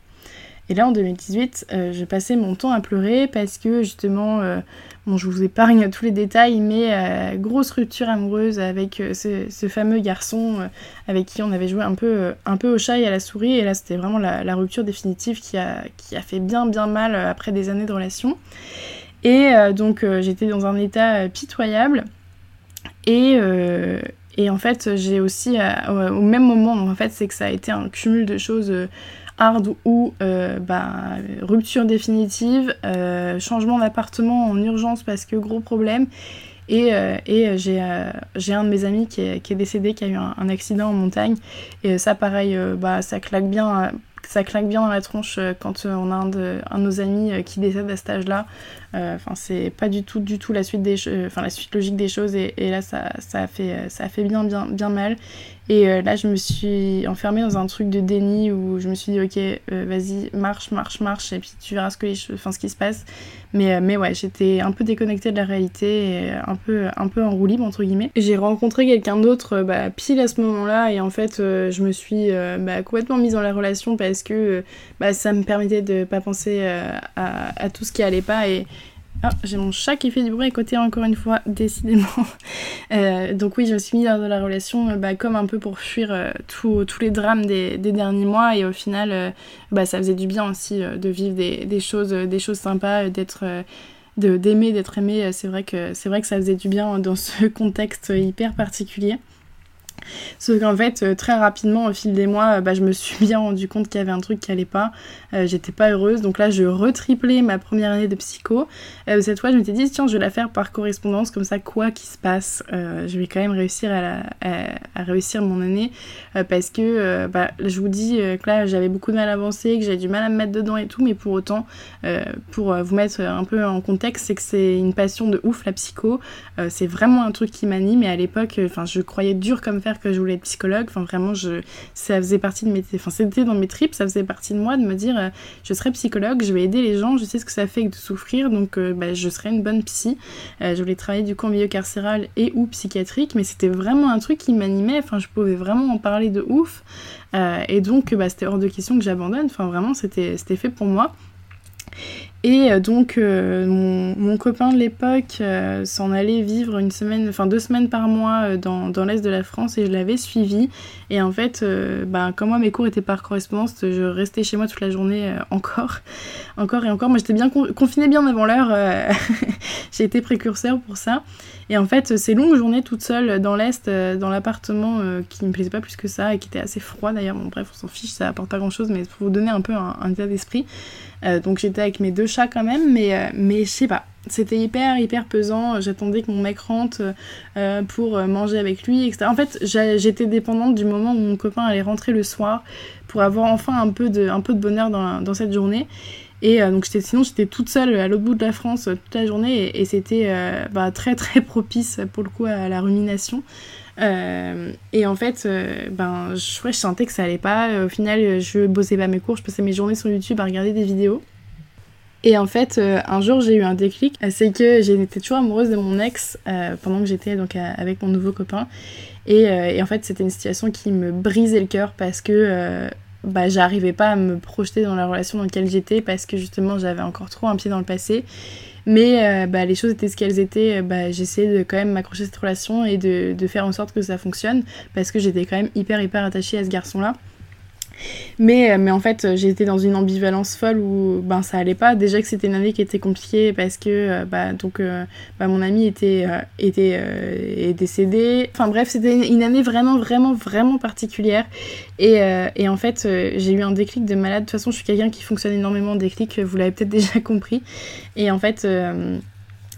Et là, en 2018, euh, je passais mon temps à pleurer parce que justement, euh, bon, je vous épargne tous les détails, mais grosse rupture amoureuse avec ce, fameux garçon avec qui on avait joué un peu, un peu au chat et à la souris. Et là, c'était vraiment la, rupture définitive qui a, qui a fait bien, bien mal après des années de relation. Et donc, j'étais dans un état pitoyable. Et, et en fait, j'ai aussi, euh, au même moment, en fait, c'est que ça a été un cumul de choses euh, hard ou euh, bah, rupture définitive, changement d'appartement en urgence parce que gros problème. Et, et j'ai un de mes amis qui est, qui est, décédé, qui a eu un, accident en montagne. Et ça, pareil, bah, ça claque bien ça claque bien dans la tronche quand on a un de, un de nos amis qui décède à cet âge-là. Euh, enfin, c'est pas du tout, du tout la suite des, enfin la suite logique des choses. Et, là, ça, ça a fait, ça a fait bien, bien, bien mal. Et euh, là, je me suis enfermée dans un truc de déni où je me suis dit, ok, euh, vas-y, marche, marche, marche, et puis tu verras ce, que enfin, ce qui se passe. Mais, mais ouais, j'étais un peu déconnectée de la réalité, un peu, un peu en roue libre, entre guillemets. J'ai rencontré quelqu'un d'autre bah, pile à ce moment-là, et en fait, je me suis bah, complètement mise dans la relation parce que bah, ça me permettait de pas penser à, à, tout ce qui allait pas. Et, ah, j'ai mon chat qui fait du bruit à côté encore une fois, <laughs> décidément. Euh, donc oui, je me suis mis dans la relation euh, bah, comme un peu pour fuir euh, tous les drames des, derniers mois et au final, bah, ça faisait du bien aussi de vivre des, choses, des choses sympas, d'être d'aimer, d'être aimé. C'est vrai c'est vrai que ça faisait du bien dans ce <laughs> contexte hyper particulier. Sauf qu'en fait, euh, très rapidement, au fil des mois, euh, bah, je me suis <laughs> bien rendu compte qu'il y avait un truc qui allait pas. Euh, j'étais pas heureuse. Donc là, je retriplais ma première année de psycho. cette fois, je m'étais dit, tiens, je vais la faire par correspondance. Comme ça, quoi qu'il se passe, je vais quand même réussir à, à, réussir mon année. parce que, bah, je vous dis que là, j'avais beaucoup de mal à avancer, que j'avais du mal à me mettre dedans et tout. Mais pour autant, pour vous mettre un peu en contexte, c'est que c'est une passion de ouf, la psycho. c'est vraiment un truc qui m'anime. Et à l'époque, je croyais dur comme faire que je voulais être psychologue. Enfin, vraiment, je, ça faisait partie de mes. Enfin, c'était dans mes tripes, ça faisait partie de moi de me dire euh, je serai psychologue, je vais aider les gens, je sais ce que ça fait de souffrir, donc euh, bah, je serai une bonne psy. Euh, je voulais travailler du coup en milieu carcéral et ou psychiatrique, mais c'était vraiment un truc qui m'animait. Enfin, je pouvais vraiment en parler de ouf. et donc, bah, c'était hors de question que j'abandonne. Enfin, vraiment, c'était fait pour moi. Et euh, donc euh, mon, copain de l'époque euh, s'en allait vivre une semaine, enfin deux semaines par mois dans, l'est de la France et je l'avais suivi. Et en fait, bah, comme moi mes cours étaient par correspondance, je restais chez moi toute la journée <laughs> encore, encore et encore. Moi j'étais bien confinée bien avant l'heure. <laughs> J'ai été précurseur pour ça. Et en fait, ces longues journées toute seule dans l'Est, dans l'appartement qui me plaisait pas plus que ça et qui était assez froid d'ailleurs, bon bref, on s'en fiche, ça apporte pas grand chose, mais pour vous donner un peu un, un état d'esprit, euh, donc j'étais avec mes deux chats quand même, mais, euh, mais je sais pas. C'était hyper hyper pesant, j'attendais que mon mec rentre euh, pour manger avec lui, etc. En fait, j'étais dépendante du moment où mon copain allait rentrer le soir pour avoir enfin un peu de, un peu de bonheur dans, dans cette journée. Et donc sinon j'étais toute seule à l'autre bout de la France toute la journée et, c'était bah, très très <laughs> propice pour le coup à la rumination. Euh, et en fait, euh, ben, je, sentais que ça allait pas. Au final, je bossais pas mes cours, je passais mes journées sur YouTube à regarder des vidéos. Et en fait, euh, un jour, j'ai eu un déclic. C'est que j'étais toujours amoureuse de mon ex pendant que j'étais donc avec mon nouveau copain. Et, et en fait, c'était une situation qui me brisait le cœur parce que bah, j'arrivais pas à me projeter dans la relation dans laquelle j'étais parce que justement, j'avais encore trop un pied dans le passé. Mais euh, bah, les choses étaient ce qu'elles étaient. Euh, bah, J'essayais de quand même m'accrocher à cette relation et de, de, faire en sorte que ça fonctionne parce que j'étais quand même hyper hyper attachée à ce garçon-là. Mais, euh, mais en fait, euh, j'étais dans une ambivalence folle où ben, ça allait pas. Déjà que c'était une année qui était compliquée parce que euh, bah, donc, bah, mon ami était, était est décédé. Enfin bref, c'était une année vraiment, vraiment, vraiment particulière. Et, et en fait, j'ai eu un déclic de malade. De toute façon, je suis quelqu'un qui fonctionne énormément en déclic, vous l'avez peut-être déjà <laughs> compris. Et en fait,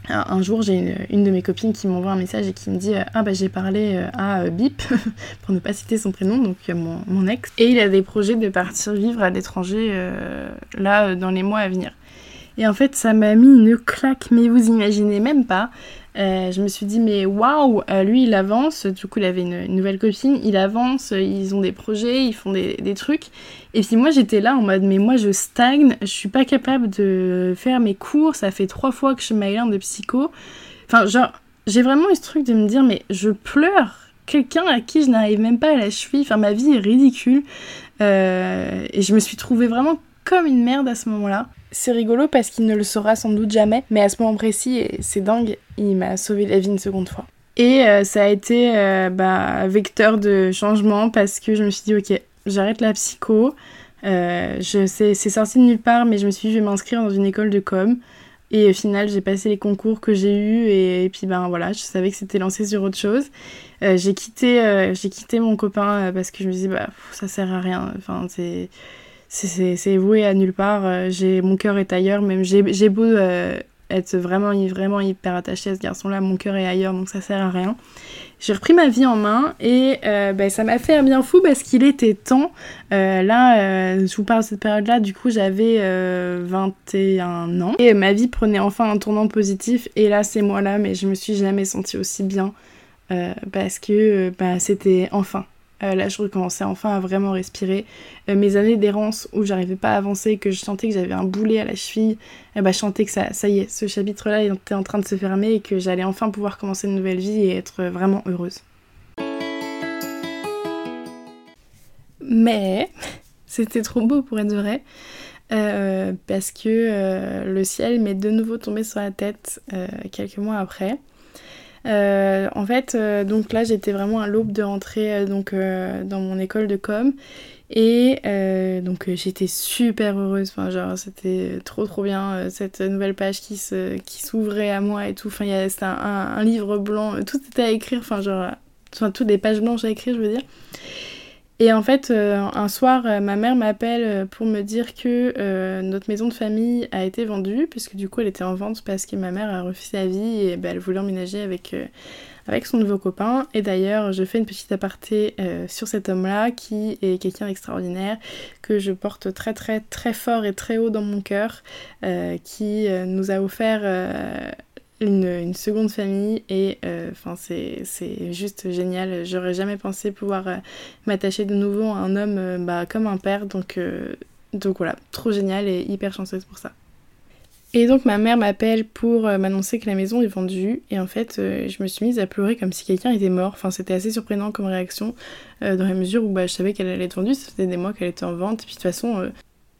un jour, j'ai une, de mes copines qui m'envoie un message et qui me dit euh, Ah, bah j'ai parlé euh, à euh, Bip, <laughs> pour ne pas citer son prénom, donc mon, mon, ex, et il a des projets de partir vivre à l'étranger là dans les mois à venir. Et en fait, ça m'a mis une claque, mais vous imaginez même pas. Euh, je me suis dit, mais waouh, euh, lui il avance. Du coup, il avait une, nouvelle copine, il avance, ils ont des projets, ils font des, trucs. Et puis moi, j'étais là en mode, mais moi je stagne, je suis pas capable de faire mes cours. Ça fait trois fois que je m'aille de psycho. Enfin, genre, j'ai vraiment eu ce truc de me dire, mais je pleure. Quelqu'un à qui je n'arrive même pas à la cheville. Enfin, ma vie est ridicule. Euh, et je me suis trouvée vraiment comme une merde à ce moment-là. C'est rigolo parce qu'il ne le saura sans doute jamais, mais à ce moment précis, c'est dingue, il m'a sauvé la vie une seconde fois. Et euh, ça a été euh, bah, vecteur de changement parce que je me suis dit, ok, j'arrête la psycho. Euh, c'est sorti de nulle part, mais je me suis dit, je vais m'inscrire dans une école de com. Et au final, j'ai passé les concours que j'ai eus et, puis ben voilà, je savais que c'était lancé sur autre chose. j'ai quitté, j'ai quitté mon copain parce que je me disais, bah ça sert à rien. Enfin, c'est c'est voué à nulle part. Euh, j'ai mon cœur est ailleurs. Même j'ai beau euh, être vraiment vraiment hyper attachée à ce garçon-là, mon cœur est ailleurs, donc ça sert à rien. J'ai repris ma vie en main et euh, ben, ça m'a fait un bien fou parce qu'il était temps. là, je vous parle de cette période-là, du coup j'avais 21 ans et ma vie prenait enfin un tournant positif. Et là, c'est moi là, mais je me suis jamais sentie aussi bien parce que bah, c'était enfin euh, là, je recommençais enfin à vraiment respirer. Euh, mes années d'errance où j'arrivais pas à avancer, que je sentais que j'avais un boulet à la cheville, eh ben, je sentais que ça, ça y est, ce chapitre-là était en train de se fermer et que j'allais enfin pouvoir commencer une nouvelle vie et être vraiment heureuse. Mais <laughs> c'était trop beau pour être vrai. Euh, parce que le ciel m'est de nouveau tombé sur la tête quelques mois après. Euh, en fait, euh, donc là, j'étais vraiment à l'aube de rentrer euh, donc, dans mon école de com. Et donc j'étais super heureuse, enfin genre c'était trop trop bien cette nouvelle page qui s'ouvrait à moi et tout. Enfin c'était un, un, livre blanc, tout était à écrire, enfin genre enfin, toutes les pages blanches à écrire, je veux dire. Et en fait, un soir, ma mère m'appelle pour me dire que notre maison de famille a été vendue, puisque du coup, elle était en vente parce que ma mère a refusé sa vie et bah, elle voulait emménager avec son nouveau copain. Et d'ailleurs, je fais une petite aparté euh, sur cet homme-là qui est quelqu'un d'extraordinaire, que je porte très très très fort et très haut dans mon cœur, euh, qui euh, nous a offert une, seconde famille et enfin c'est juste génial. J'aurais jamais pensé pouvoir m'attacher de nouveau à un homme bah, comme un père, donc, donc voilà, trop génial et hyper chanceuse pour ça. Et donc ma mère m'appelle pour euh, m'annoncer que la maison est vendue et en fait euh, je me suis mise à pleurer comme si quelqu'un était mort. Enfin c'était assez surprenant comme réaction euh, dans la mesure où bah, je savais qu'elle allait être vendue, ça faisait des mois qu'elle était en vente et puis de toute façon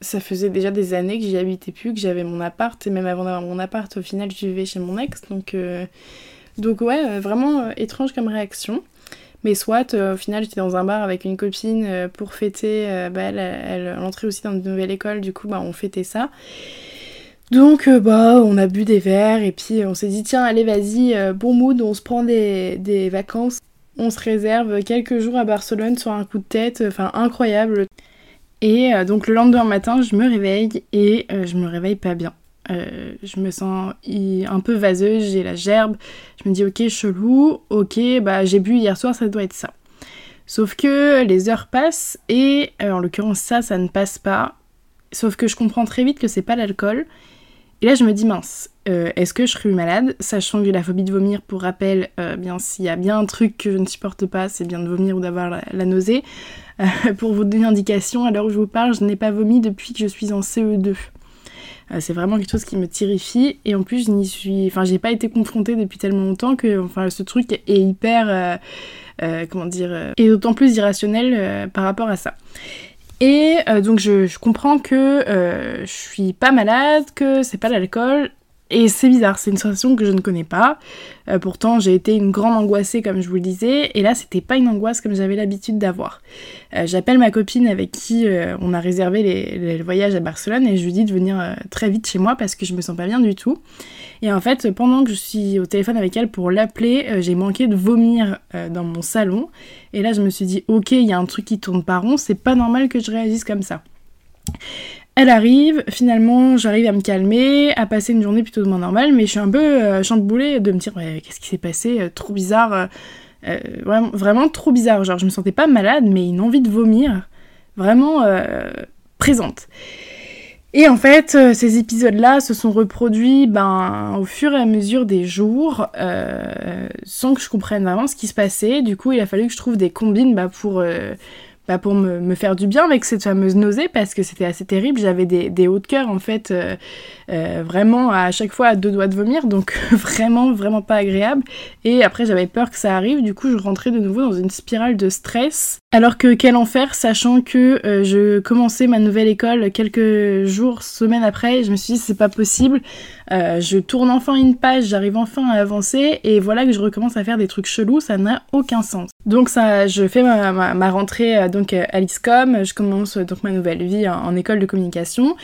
ça faisait déjà des années que j'y habitais plus, que j'avais mon appart et même avant d'avoir mon appart au final je vivais chez mon ex donc donc ouais vraiment étrange comme réaction. Mais soit, au final, j'étais dans un bar avec une copine pour fêter. bah, elle, elle, entrait aussi dans une nouvelle école, du coup, bah, on fêtait ça. Donc euh, bah on a bu des verres et puis on s'est dit tiens allez vas-y euh, bon mood on se prend des, vacances on se réserve quelques jours à Barcelone sur un coup de tête enfin incroyable et euh, donc le lendemain matin je me réveille et je me réveille pas bien. Je me sens un peu vaseuse j'ai la gerbe. Je me dis ok chelou ok bah j'ai bu hier soir ça doit être ça. Sauf que les heures passent et en l'occurrence ça ça ne passe pas. Sauf que je comprends très vite que c'est pas l'alcool. Et là, je me dis, mince, euh, est-ce que je serais malade? Sachant que la phobie de vomir, pour rappel, euh, bien s'il y a bien un truc que je ne supporte pas, c'est bien de vomir ou d'avoir la, nausée. Euh, <laughs> pour vous donner une indication, à l'heure où je vous parle, je n'ai pas vomi depuis que je suis en CE2. c'est vraiment quelque chose qui me terrifie et en plus je n'y suis enfin j'ai pas été confrontée depuis tellement longtemps que enfin ce truc est hyper comment dire et d'autant plus irrationnel par rapport à ça et euh, donc je, comprends que euh, je suis pas malade, que c'est pas l'alcool. Et c'est bizarre, c'est une sensation que je ne connais pas. Euh, pourtant, j'ai été une grande angoissée, comme je vous le disais, et là, c'était pas une angoisse comme j'avais l'habitude d'avoir. J'appelle ma copine avec qui on a réservé les, les, voyages à Barcelone et je lui dis de venir très vite chez moi parce que je me sens pas bien du tout. Et en fait, pendant que je suis au téléphone avec elle pour l'appeler, euh, j'ai manqué de vomir euh, dans mon salon. Et là, je me suis dit, ok, il y a un truc qui tourne pas rond, c'est pas normal que je réagisse comme ça. Elle arrive, finalement j'arrive à me calmer, à passer une journée plutôt moins normale, mais je suis un peu euh, de me dire qu'est-ce qui s'est passé, trop bizarre, vraiment, vraiment, trop bizarre, genre je me sentais pas malade mais une envie de vomir, vraiment présente. Et en fait, euh, ces épisodes-là se sont reproduits ben, au fur et à mesure des jours, euh, sans que je comprenne vraiment ce qui se passait. Du coup, il a fallu que je trouve des combines bah, pour, euh, bah, pour me, me, faire du bien avec cette fameuse nausée, parce que c'était assez terrible. J'avais des, des hauts de cœur, en fait, vraiment à chaque fois à deux doigts de vomir, donc <laughs> vraiment, vraiment pas agréable. Et après, j'avais peur que ça arrive. Du coup, je rentrais de nouveau dans une spirale de stress alors que quel enfer, sachant que euh, je commençais ma nouvelle école quelques jours, semaines après, je me suis dit c'est pas possible. Euh, je tourne enfin une page, j'arrive enfin à avancer, et voilà que je recommence à faire des trucs chelous, ça n'a aucun sens. Donc ça, je fais ma, rentrée euh, donc à l'ISCOM, je commence donc ma nouvelle vie en école de communication,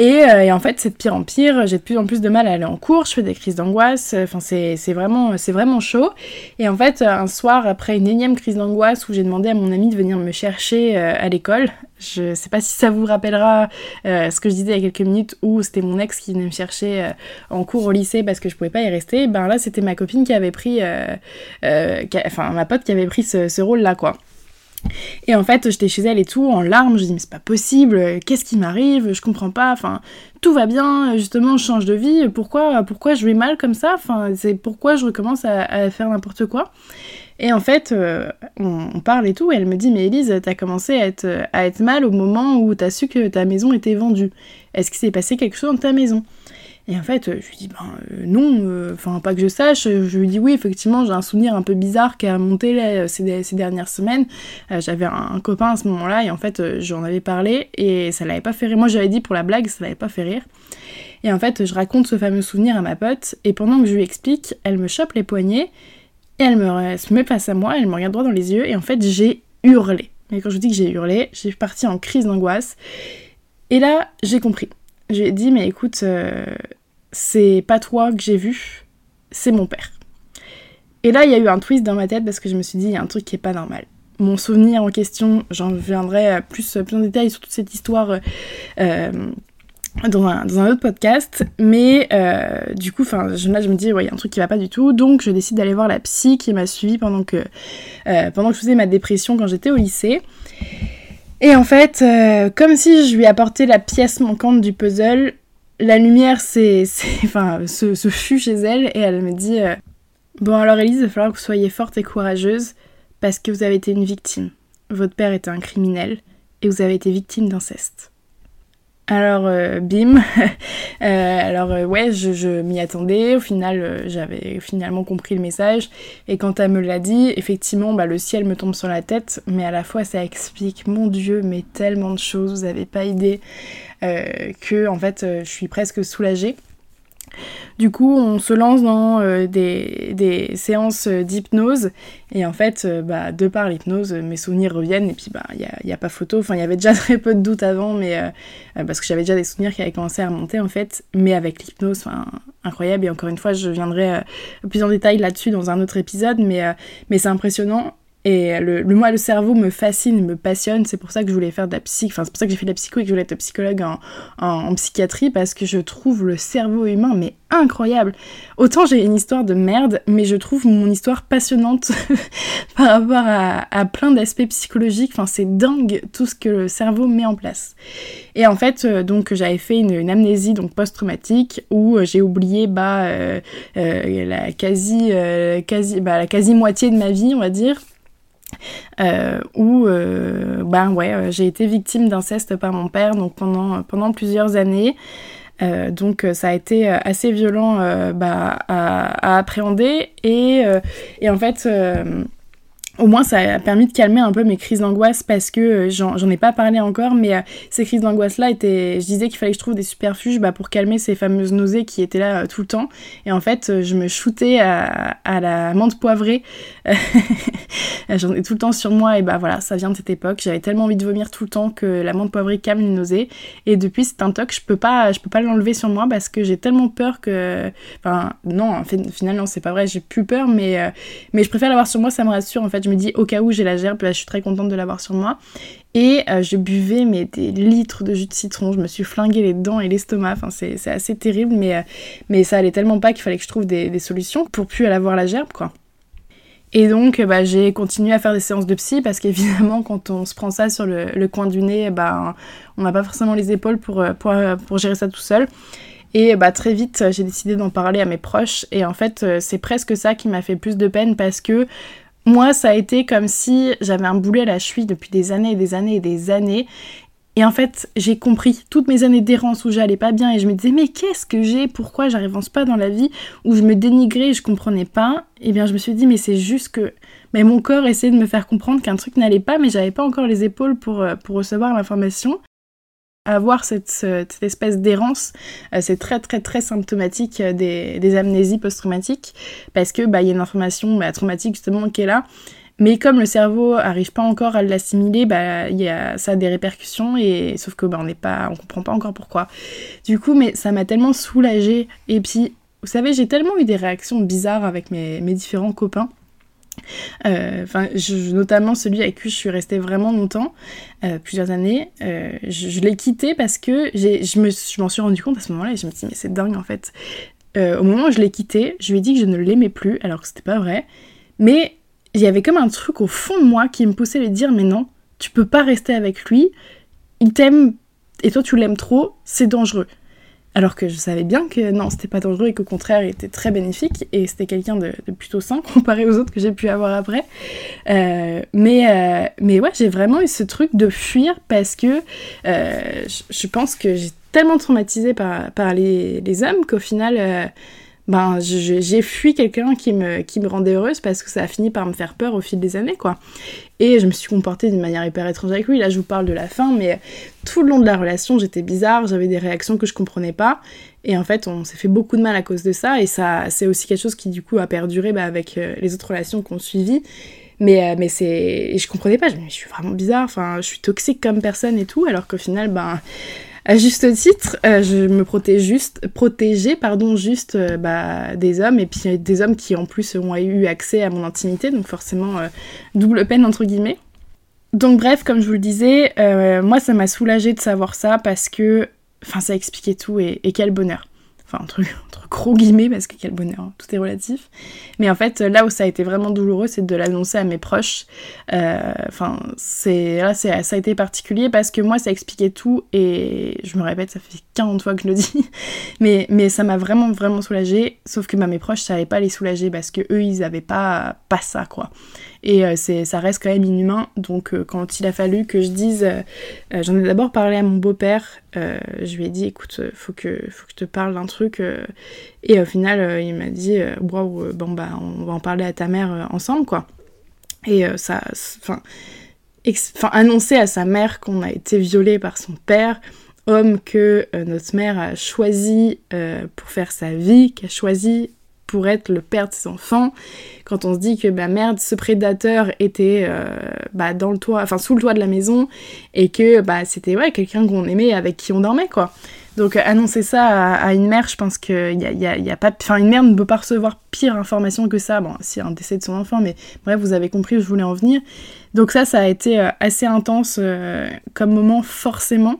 euh, et, en fait, c'est de pire en pire. J'ai de plus en plus de mal à aller en cours. Je fais des crises d'angoisse. Enfin, c'est vraiment, vraiment chaud. Et en fait, un soir, après une énième crise d'angoisse où j'ai demandé à mon ami de venir me chercher euh, à l'école, je sais pas si ça vous rappellera euh, ce que je disais il y a quelques minutes où c'était mon ex qui venait me chercher en cours au lycée parce que je pouvais pas y rester. Ben là, c'était ma copine qui avait pris, enfin ma pote qui avait pris ce, ce rôle-là, quoi. Et en fait, j'étais chez elle et tout, en larmes, je dis mais c'est pas possible, qu'est-ce qui m'arrive, je comprends pas, enfin, tout va bien, justement, je change de vie, pourquoi, pourquoi je vais mal comme ça, enfin, c'est pourquoi je recommence à, faire n'importe quoi. Et en fait, euh, on, parle et tout, et elle me dit mais Elise, t'as commencé à être, à être mal au moment où t'as su que ta maison était vendue. Est-ce qu'il s'est passé quelque chose dans ta maison? Et en fait, je lui dis, ben euh, non, euh, enfin pas que je sache, je lui dis oui, effectivement, j'ai un souvenir un peu bizarre qui a monté ces, dernières semaines. Euh, j'avais un, copain à ce moment-là et en fait, j'en avais parlé et ça l'avait pas fait rire. Moi, j'avais dit pour la blague, ça l'avait pas fait rire. Et en fait, je raconte ce fameux souvenir à ma pote et pendant que je lui explique, elle me chope les poignets et elle me se met face à moi, elle me regarde droit dans les yeux et en fait, j'ai hurlé. Mais quand je dis que j'ai hurlé, j'ai parti en crise d'angoisse. Et là, j'ai compris. J'ai dit, mais écoute, c'est pas toi que j'ai vu, c'est mon père. Et là, il y a eu un twist dans ma tête parce que je me suis dit, il y a un truc qui est pas normal. Mon souvenir en question, j'en viendrai plus, plus en détail sur toute cette histoire euh, dans, un, dans, un, autre podcast. Mais euh, du coup, là, je me dis, ouais, il y a un truc qui va pas du tout. Donc, je décide d'aller voir la psy qui m'a suivi pendant que, euh, pendant que je faisais ma dépression quand j'étais au lycée. Et en fait, comme si je lui apportais la pièce manquante du puzzle, la lumière <laughs> enfin, ce, fut chez elle et elle me dit Bon alors Elise, il va falloir que vous soyez forte et courageuse parce que vous avez été une victime. Votre père était un criminel et vous avez été victime d'inceste. Alors, euh, bim. <laughs> euh, alors, euh, ouais, je, m'y attendais. Au final, j'avais finalement compris le message. Et quand elle me l'a dit, effectivement, bah, le ciel me tombe sur la tête. Mais à la fois, ça explique, mon Dieu, mais tellement de choses. Vous n'avez pas idée que, en fait, je suis presque soulagée. Du coup, on se lance dans euh, des, séances d'hypnose et en fait, euh, bah, de par l'hypnose, mes souvenirs reviennent et puis bah il n'y a, pas photo. Enfin, il y avait déjà <laughs> très peu de doutes avant, mais euh, parce que j'avais déjà des souvenirs qui avaient commencé à remonter en fait. Mais avec l'hypnose, incroyable. Et encore une fois, je viendrai plus en détail là-dessus dans un autre épisode, mais, mais c'est impressionnant. Et le, le, moi, le cerveau me fascine, me passionne. C'est pour ça que je voulais faire de la psy. Enfin, c'est pour ça que j'ai fait de la psycho et que je voulais être psychologue en, psychiatrie parce que je trouve le cerveau humain mais incroyable. Autant j'ai une histoire de merde, mais je trouve mon histoire passionnante <laughs> par rapport à, plein d'aspects psychologiques. Enfin, c'est dingue tout ce que le cerveau met en place. Et en fait, euh, donc j'avais fait une, amnésie donc post-traumatique où euh, j'ai oublié bah euh, la quasi quasi bah, la quasi moitié de ma vie, on va dire euh, où euh, ben ouais, euh, j'ai été victime d'inceste par mon père donc pendant, pendant plusieurs années. Euh, donc ça a été assez violent bah, à, à, appréhender et, et en fait au moins ça a permis de calmer un peu mes crises d'angoisse parce que euh, j'en ai pas parlé encore mais euh, ces crises d'angoisse là étaient je disais qu'il fallait que je trouve des superfuges bah, pour calmer ces fameuses nausées qui étaient là euh, tout le temps. Et en fait je me shootais à, la menthe poivrée. <laughs> J'en ai tout le temps sur moi et bah voilà ça vient de cette époque. J'avais tellement envie de vomir tout le temps que la menthe poivrée calme les nausées. Et depuis c'est un toc je peux pas je peux pas l'enlever sur moi parce que j'ai tellement peur que enfin non finalement c'est pas vrai j'ai plus peur mais mais je préfère l'avoir sur moi ça me rassure en fait je me dis au cas où j'ai la gerbe, je suis très contente de l'avoir sur moi. Et euh, je buvais mais des litres de jus de citron, je me suis flingué les dents et l'estomac, enfin c'est assez terrible, mais, euh, mais ça allait tellement pas qu'il fallait que je trouve des, solutions pour plus aller avoir la gerbe quoi. Et donc, bah, j'ai continué à faire des séances de psy parce qu'évidemment, <laughs> quand on se prend ça sur le, coin du nez, bah, on n'a pas forcément les épaules pour, euh, pour, pour, gérer ça tout seul. Et bah, très vite, j'ai décidé d'en parler à mes proches. Et en fait, c'est presque ça qui m'a fait plus de peine parce que moi, ça a été comme si j'avais un boulet à la cheville depuis des années et des années et des années. Et en fait, j'ai compris toutes mes années d'errance où j'allais pas bien et je me disais mais qu'est-ce que j'ai? Pourquoi j'arrive pas dans la vie? Où je me dénigrais et je comprenais pas? Et eh bien je me suis dit mais c'est juste que mais mon corps essayait de me faire comprendre qu'un truc n'allait pas mais j'avais pas encore les épaules pour, euh, pour recevoir l'information avoir cette, espèce d'errance, euh, c'est très très très symptomatique euh, des, amnésies post-traumatiques parce que bah y a une information bah, traumatique justement qui est là. Mais comme le cerveau arrive pas encore à l'assimiler, bah ça a des répercussions et sauf que bah on n'est pas, on comprend pas encore pourquoi. Du coup, mais ça m'a tellement soulagée et puis vous savez j'ai tellement eu des réactions bizarres avec mes différents copains euh, enfin, notamment celui avec qui je suis restée vraiment longtemps, euh, plusieurs années. Euh, je, l'ai quitté parce que je m'en suis rendu compte à ce moment-là et je me suis dit mais c'est dingue en fait. au moment où je l'ai quitté, je lui ai dit que je ne l'aimais plus alors que c'était pas vrai. Mais il y avait comme un truc au fond de moi qui me poussait à lui dire mais non, tu peux pas rester avec lui. Il t'aime et toi tu l'aimes trop, c'est dangereux. Alors que je savais bien que non, c'était pas dangereux et qu'au contraire, il était très bénéfique et c'était quelqu'un de, plutôt sain <laughs> comparé aux autres que j'ai pu avoir après. Euh, mais, euh, mais ouais, j'ai vraiment eu ce truc de fuir parce que euh, je, pense que j'ai tellement traumatisé par, les hommes qu'au final ben j'ai fui quelqu'un qui me, qui me rendait heureuse parce que ça a fini par me faire peur au fil des années quoi. Et je me suis comportée d'une manière hyper étrange avec lui. Là je vous parle de la fin, mais tout le long de la relation j'étais bizarre, j'avais des réactions que je comprenais pas. Et en fait on s'est fait beaucoup de mal à cause de ça et ça c'est aussi quelque chose qui du coup a perduré bah, avec euh, les autres relations qu'on suivit. Mais, euh, mais c'est. je comprenais pas, je me suis vraiment bizarre, enfin, je suis toxique comme personne et tout, alors qu'au final, ben. À juste titre, euh, je me protège juste, protégeais pardon, juste euh, bah, des hommes, et puis des hommes qui en plus ont eu accès à mon intimité, donc forcément euh, double peine entre guillemets. Donc bref, comme je vous le disais, moi ça m'a soulagé de savoir ça parce que, enfin ça expliquait tout et quel bonheur enfin entre, entre gros guillemets parce que quel bonheur, hein, tout est relatif. Mais en fait, là où ça a été vraiment douloureux, c'est de l'annoncer à mes proches. Euh, enfin, là, ça a été particulier parce que moi, ça expliquait tout et je me répète, ça fait 40 fois que je le dis, <laughs> mais, ça m'a vraiment vraiment soulagée. Sauf que bah, mes proches, ça n'allait pas les soulager parce que eux, ils avaient pas pas ça quoi. Et euh, c'est, ça reste quand même inhumain. Donc euh, quand il a fallu que je dise, euh, j'en ai d'abord parlé à mon beau-père, je lui ai dit écoute, faut que, faut que je te parle d'un truc. et au final, il m'a dit waouh, bon bah on va en parler à ta mère ensemble quoi. Et ça, enfin, annoncer à sa mère qu'on a été violé par son père homme que notre mère a choisi pour faire sa vie, qui a choisi pour être le père de ses enfants, quand on se dit que bah merde, ce prédateur était euh, bah, dans le toit, enfin sous le toit de la maison, et que bah c'était ouais, quelqu'un qu'on aimait, avec qui on dormait quoi. Donc annoncer ça à, une mère, je pense qu'il y a, y, y a, pas, enfin une mère ne peut pas recevoir pire information que ça. Bon, si un décès de son enfant, mais bref, vous avez compris où je voulais en venir. Donc ça, ça a été euh, assez intense euh, comme moment forcément.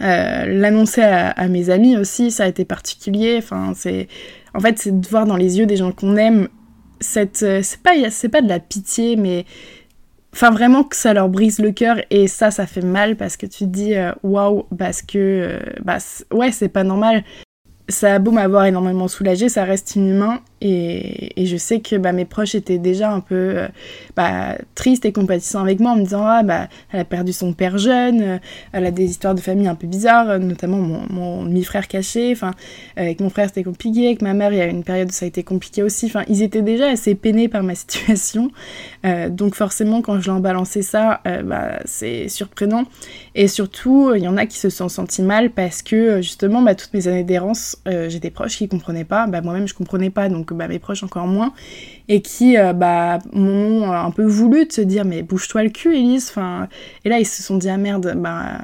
L'annoncer à, à, mes amis aussi, ça a été particulier. Enfin, c'est en fait, c'est de voir dans les yeux des gens qu'on aime cette. Euh, c'est pas, pas de la pitié, mais. Enfin, vraiment que ça leur brise le cœur et ça, ça fait mal parce que tu te dis euh, waouh, parce que. Euh, bah, ouais, c'est pas normal ça a beau m'avoir énormément soulagée, ça reste inhumain et, je sais que bah, mes proches étaient déjà un peu euh, bah, tristes et compatissants avec moi en me disant ah bah elle a perdu son père jeune, euh, elle a des histoires de famille un peu bizarres, euh, notamment mon, demi-frère caché, enfin avec mon frère c'était compliqué, avec ma mère il y a eu une période où ça a été compliqué aussi, enfin ils étaient déjà assez peinés par ma <laughs> situation, donc forcément quand je leur balancé ça, bah, c'est surprenant. Et surtout il y en a qui se sont sentis mal parce que justement toutes mes années d'errance j'ai des proches qui comprenaient pas, moi-même je comprenais pas, donc bah, mes proches encore moins, et qui euh, bah, m'ont un peu voulu de se dire mais bouge-toi le cul Elise, enfin, et là ils se sont dit ah merde, bah,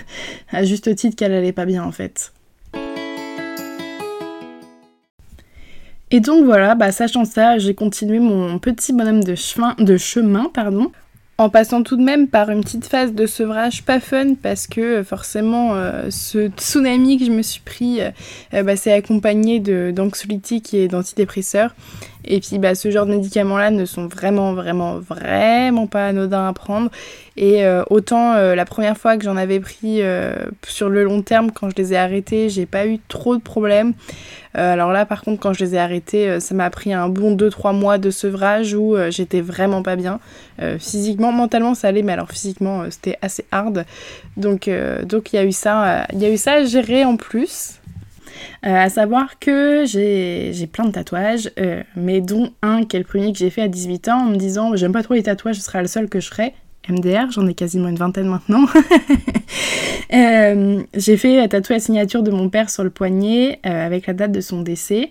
<laughs> à juste titre qu'elle allait pas bien en fait. Et donc voilà, bah, sachant ça, j'ai continué mon petit bonhomme de chemin, de chemin pardon, en passant tout de même par une petite phase de sevrage pas fun parce que euh, forcément euh, ce tsunami que je me suis pris euh, bah, c'est accompagné d'anxiolytiques et d'antidépresseurs et puis bah, ce genre de médicaments là ne sont vraiment vraiment vraiment pas anodins à prendre et autant la première fois que j'en avais pris sur le long terme quand je les ai arrêtés j'ai pas eu trop de problèmes euh, alors là, par contre, quand je les ai arrêtés, euh, ça m'a pris un bon 2-3 mois de sevrage où euh, j'étais vraiment pas bien. physiquement, mentalement, ça allait, mais alors physiquement, c'était assez hard. Donc, donc il y a eu ça, il y a eu ça à gérer en plus. À savoir que j'ai plein de tatouages, mais dont un qui est le premier que j'ai fait à 18 ans en me disant j'aime pas trop les tatouages, ce sera le seul que je ferai. MDR, j'en ai quasiment une vingtaine maintenant. <laughs> Euh, j'ai fait tatouer la signature de mon père sur le poignet euh, avec la date de son décès.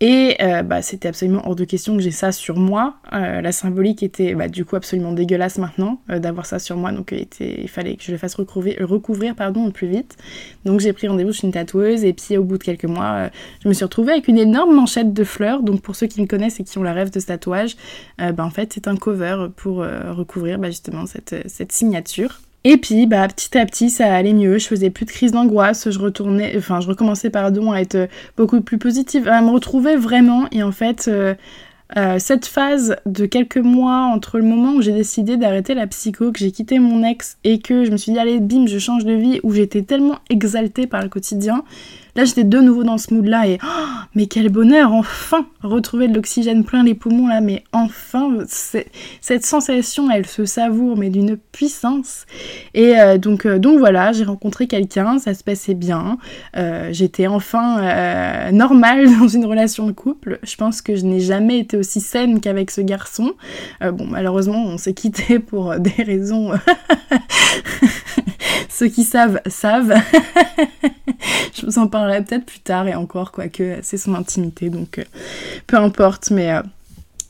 Et euh, bah, c'était absolument hors de question que j'ai ça sur moi. la symbolique était bah, du coup absolument dégueulasse maintenant d'avoir ça sur moi, donc il fallait que je le fasse recouvrir, recouvrir pardon, plus vite. Donc j'ai pris rendez-vous chez une tatoueuse et puis au bout de quelques mois, je me suis retrouvée avec une énorme manchette de fleurs. Donc pour ceux qui me connaissent et qui ont la rêve de ce tatouage, bah, en fait c'est un cover pour recouvrir justement cette, cette signature. Et puis, bah, petit à petit, ça allait mieux. Je faisais plus de crise d'angoisse. Je retournais, enfin, je recommençais, pardon, à être beaucoup plus positive, à me retrouver vraiment. Et en fait, euh, euh, cette phase de quelques mois entre le moment où j'ai décidé d'arrêter la psycho, que j'ai quitté mon ex et que je me suis dit, allez, bim, je change de vie, où j'étais tellement exaltée par le quotidien, Là, j'étais de nouveau dans ce mood-là et oh, mais quel bonheur, enfin retrouver de l'oxygène plein les poumons là, mais enfin cette sensation, elle se savoure mais d'une puissance. Et euh, donc euh, donc voilà, j'ai rencontré quelqu'un, ça se passait bien, euh, j'étais enfin normale <laughs> dans une relation de couple. Je pense que je n'ai jamais été aussi saine qu'avec ce garçon. bon, malheureusement, on s'est quitté pour des raisons <laughs> <laughs> Ceux qui savent, savent. <laughs> je vous en parlerai peut-être plus tard et encore, quoique c'est son intimité, donc euh, peu importe, mais... Euh,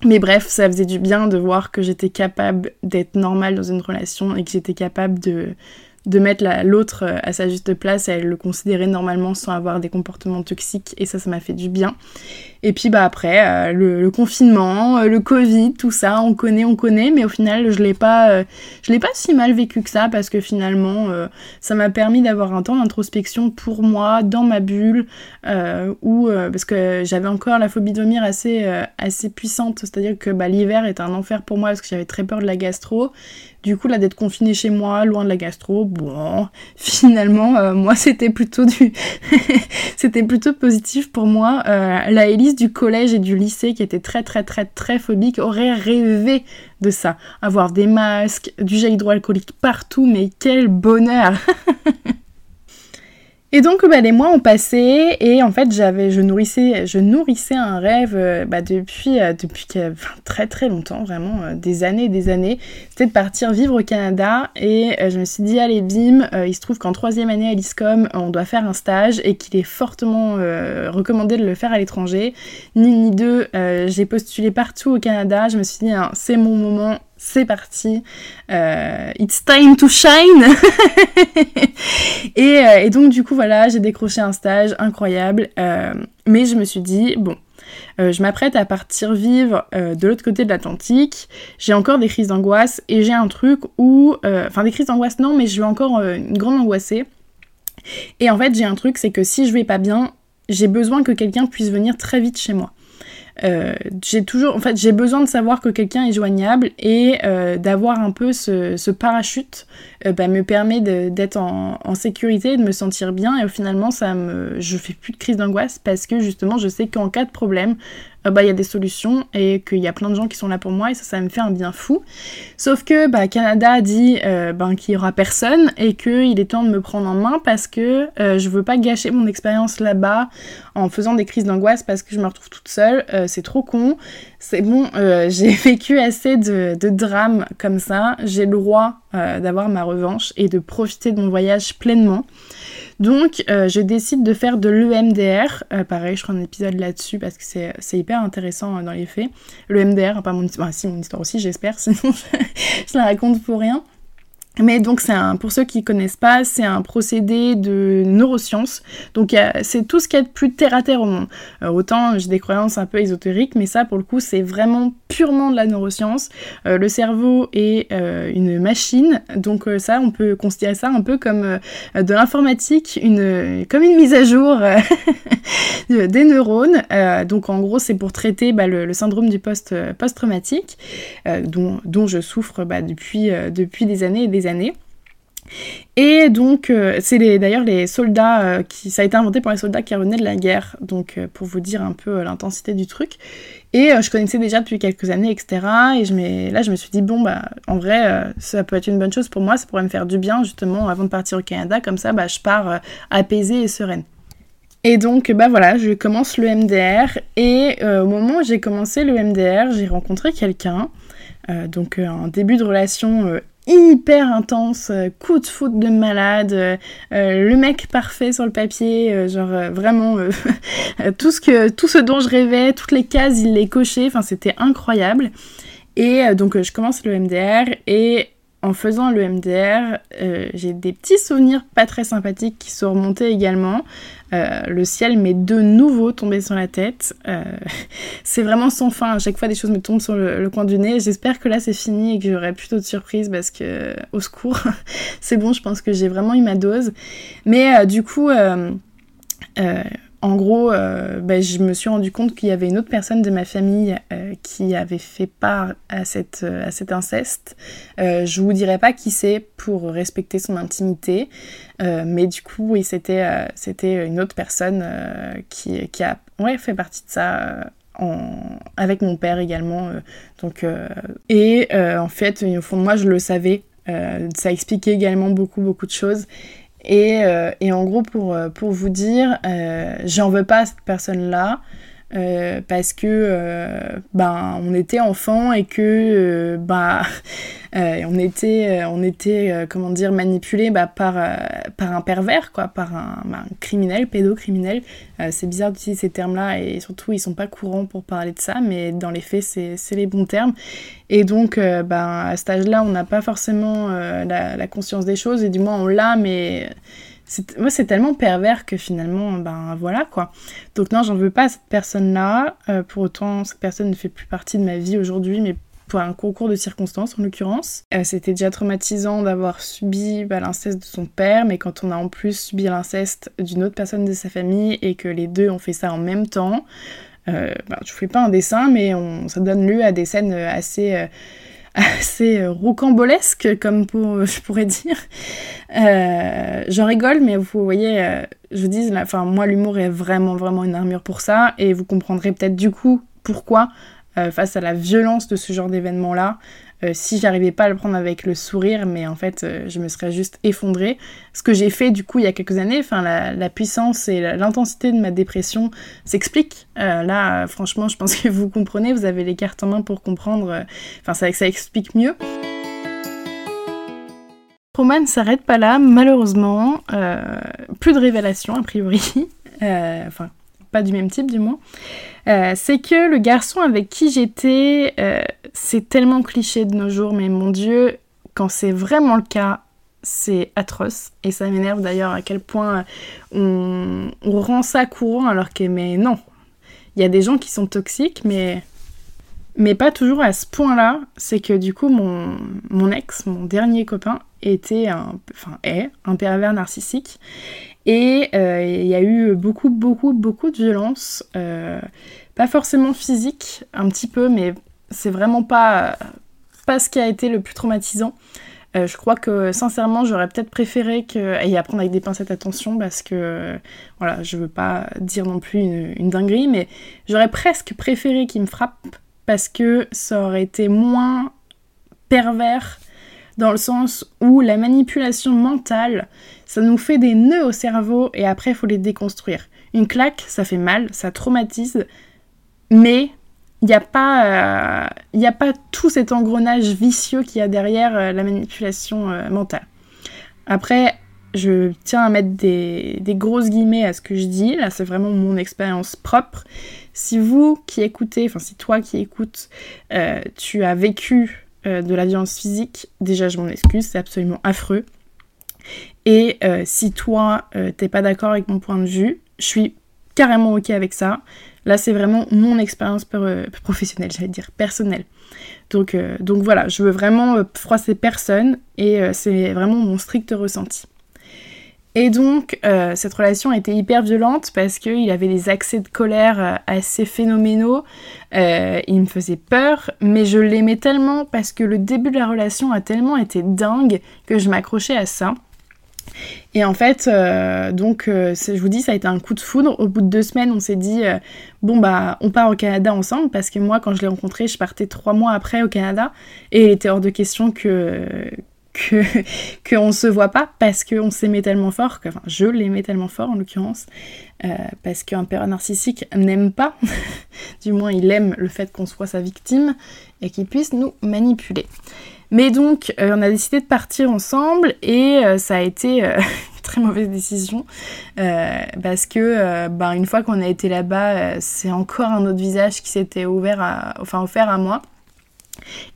mais bref, ça faisait du bien de voir que j'étais capable d'être normale dans une relation et que j'étais capable de, de mettre l'autre à sa juste place et le considérer normalement sans avoir des comportements toxiques et ça ça m'a fait du bien et puis bah après, euh, le, confinement, euh, le Covid, tout ça, on connaît, on connaît, mais au final, je l'ai pas, euh, je l'ai pas si mal vécu que ça parce que finalement, ça m'a permis d'avoir un temps d'introspection pour moi, dans ma bulle, où parce que j'avais encore la phobie de assez, assez puissante, c'est-à-dire que bah, l'hiver était un enfer pour moi parce que j'avais très peur de la gastro. Du coup, là, d'être confinée chez moi, loin de la gastro, bon, <laughs> finalement, moi, c'était plutôt du, <laughs> c'était plutôt positif pour moi. la hélice du collège et du lycée qui était très très très très phobique aurait rêvé de ça. Avoir des masques, du gel hydroalcoolique partout, mais quel bonheur <laughs> Et donc bah, les mois ont passé et en fait j'avais je nourrissais je nourrissais un rêve euh, bah, depuis euh, depuis très très longtemps vraiment euh, des années et des années. C'était de partir vivre au Canada et je me suis dit allez bim il se trouve qu'en troisième année à l'ISCOM on doit faire un stage et qu'il est fortement recommandé de le faire à l'étranger. Ni ni deux j'ai postulé partout au Canada. Je me suis dit hein, c'est mon moment c'est parti, euh, it's time to shine. <laughs> Euh, et, donc du coup voilà, j'ai décroché un stage incroyable, euh, mais je me suis dit bon, je m'apprête à partir vivre de l'autre côté de l'Atlantique. J'ai encore des crises d'angoisse et j'ai un truc où, enfin des crises d'angoisse non, mais je suis encore une grande angoissée. Et en fait j'ai un truc, c'est que si je vais pas bien, j'ai besoin que quelqu'un puisse venir très vite chez moi. Euh, j'ai toujours, en fait, j'ai besoin de savoir que quelqu'un est joignable et euh, d'avoir un peu ce, parachute euh, bah, me permet d'être en, en, sécurité et de me sentir bien. Et finalement, ça me, je fais plus de crise d'angoisse parce que justement, je sais qu'en cas de problème, euh, bah, il y a des solutions et qu'il y a plein de gens qui sont là pour moi et ça, ça me fait un bien fou. Sauf que bah, Canada a dit euh, ben, qu'il y aura personne et qu'il est temps de me prendre en main parce que euh, je veux pas gâcher mon expérience là-bas en faisant des crises d'angoisse parce que je me retrouve toute seule. c'est trop con. C'est bon, <laughs> j'ai vécu assez de, de drames comme ça. J'ai le droit d'avoir ma revanche et de profiter de mon voyage pleinement. Donc, euh, je décide de faire de l'EMDR. Euh, pareil, je ferai un épisode là-dessus parce que c'est hyper intéressant euh, dans les faits. L'EMDR, pas mon histoire, si mon histoire aussi, j'espère, <laughs> sinon je la raconte pour rien. Mais donc c'est un, pour ceux qui connaissent pas, c'est un procédé de neurosciences. Donc c'est tout ce qui est plus terre à terre au monde. Euh, autant j'ai des croyances un peu ésotériques, mais ça pour le coup c'est vraiment purement de la neuroscience. Euh, le cerveau est euh, une machine, donc ça on peut considérer ça un peu comme de l'informatique, une comme une mise à jour <laughs> des neurones. donc en gros c'est pour traiter bah, le, syndrome du post post traumatique, dont, dont je souffre bah, depuis depuis des années et des années. Et donc, euh, c'est d'ailleurs les soldats euh, qui. Ça a été inventé pour les soldats qui revenaient de la guerre, donc euh, pour vous dire un peu l'intensité du truc. Et je connaissais déjà depuis quelques années, etc. Et je là, je me suis dit, bon, bah, en vrai, ça peut être une bonne chose pour moi, ça pourrait me faire du bien, justement, avant de partir au Canada. Comme ça, bah, je pars apaisée et sereine. Et donc, bah voilà, je commence le MDR. Et au moment où j'ai commencé le MDR, j'ai rencontré quelqu'un. donc, un début de relation hyper intense, euh, coup de foot de malade, euh, euh, le mec parfait sur le papier, genre vraiment <laughs> tout ce que tout ce dont je rêvais, toutes les cases il les cochait, enfin c'était incroyable. Et donc je commence le MDR et en faisant le MDR, j'ai des petits souvenirs pas très sympathiques qui sont remontés également. Euh, le ciel m'est de nouveau tombé sur la tête. Euh, <laughs> c'est vraiment sans fin. À chaque fois, des choses me tombent sur le, coin du nez. J'espère que là, c'est fini et que j'aurai plutôt de surprises parce que, au secours, <laughs> c'est bon, je pense que j'ai vraiment eu ma dose. Mais du coup, en gros, euh, ben, je me suis rendu compte qu'il y avait une autre personne de ma famille euh, qui avait fait part à, cette, euh, à cet inceste. je vous dirai pas qui c'est pour respecter son intimité, mais du coup, oui, c'était c'était une autre personne qui, qui, a ouais, fait partie de ça. Avec mon père également donc et en fait au fond de moi je le savais ça expliquait également beaucoup beaucoup de choses euh, et, en gros, pour, euh, pour vous dire, euh, j'en veux pas à cette personne-là. Parce que ben on était enfant et que bah <laughs> on était on était comment dire manipulé bah, par par un pervers quoi par un, bah, un criminel pédocriminel. C'est bizarre d'utiliser ces termes là et surtout ils sont pas courants pour parler de ça mais dans les faits c'est les bons termes. Et donc ben à cet âge là on n'a pas forcément la, conscience des choses et du moins on l'a mais moi c'est tellement pervers que finalement ben voilà quoi. Donc non j'en veux pas à cette personne là euh, pour autant cette personne ne fait plus partie de ma vie aujourd'hui mais pour un concours de circonstances en l'occurrence. Euh, c'était déjà traumatisant d'avoir subi bah, l'inceste de son père mais quand on a en plus subi l'inceste d'une autre personne de sa famille et que les deux ont fait ça en même temps euh, bah, je fais pas un dessin mais ça donne lieu à des scènes assez euh, assez euh, rocambolesque, comme pour, je pourrais dire. Euh, J'en rigole, mais vous voyez, euh, je dis, enfin, moi, l'humour est vraiment, vraiment une armure pour ça, et vous comprendrez peut-être du coup pourquoi, euh, face à la violence de ce genre d'événement-là, euh, si j'arrivais pas à le prendre avec le sourire, mais en fait, euh, je me serais juste effondrée. Ce que j'ai fait du coup il y a quelques années, enfin la, puissance et l'intensité de ma dépression s'explique. Euh, là, franchement, je pense que vous comprenez, vous avez les cartes en main pour comprendre. Enfin, ça, explique mieux. Roman ne s'arrête pas là, malheureusement. plus de révélations, a priori. <laughs> enfin, pas du même type du moins. c'est que le garçon avec qui j'étais c'est tellement cliché de nos jours, mais mon Dieu, quand c'est vraiment le cas, c'est atroce. Et ça m'énerve d'ailleurs à quel point on, rend ça courant alors que, mais non. Il y a des gens qui sont toxiques, mais, mais pas toujours à ce point-là. C'est que du coup, mon, mon ex, mon dernier copain, était un, enfin, est un pervers narcissique. Et euh, il y a eu beaucoup, beaucoup, beaucoup de violence. Euh, pas forcément physique, un petit peu, mais c'est vraiment pas, pas ce qui a été le plus traumatisant. Euh, je crois que sincèrement, j'aurais peut-être préféré que. Et avec des pincettes attention parce que. Voilà, je veux pas dire non plus une, dinguerie, mais j'aurais presque préféré qu'il me frappe parce que ça aurait été moins pervers dans le sens où la manipulation mentale, ça nous fait des nœuds au cerveau et après il faut les déconstruire. Une claque, ça fait mal, ça traumatise, mais il n'y a, pas, euh, a pas tout cet engrenage vicieux qu'il y a derrière euh, la manipulation euh, mentale. Après, je tiens à mettre des, grosses guillemets à ce que je dis. Là, c'est vraiment mon expérience propre. Si vous qui écoutez, enfin si toi qui écoutes, tu as vécu de la violence physique, déjà je m'en excuse, c'est absolument affreux. Et si toi, t'es pas d'accord avec mon point de vue, je suis carrément ok avec ça. Là, c'est vraiment mon expérience euh, professionnelle, j'allais dire personnelle. Donc, euh, donc voilà, je veux vraiment euh, froisser personne et c'est vraiment mon strict ressenti. Et donc, cette relation était hyper violente parce qu'il avait des accès de colère assez phénoménaux. il me faisait peur, mais je l'aimais tellement parce que le début de la relation a tellement été dingue que je m'accrochais à ça. Et en fait, euh, donc, euh, je vous dis, ça a été un coup de foudre. Au bout de deux semaines, on s'est dit, euh, bon, bah, on part au Canada ensemble, parce que moi, quand je l'ai rencontré, je partais trois mois après au Canada, et il était hors de question que que <laughs> se voit pas, parce qu'on s'aimait tellement fort, enfin, je l'aimais tellement fort, en l'occurrence, parce qu'un père narcissique n'aime pas, <laughs> du moins, il aime le fait qu'on soit sa victime, et qu'il puisse nous manipuler. Mais donc, euh, on a décidé de partir ensemble et euh, ça a été euh, <laughs> une très mauvaise décision parce que, ben, une fois qu'on a été là-bas, c'est encore un autre visage qui s'était ouvert, enfin offert à moi.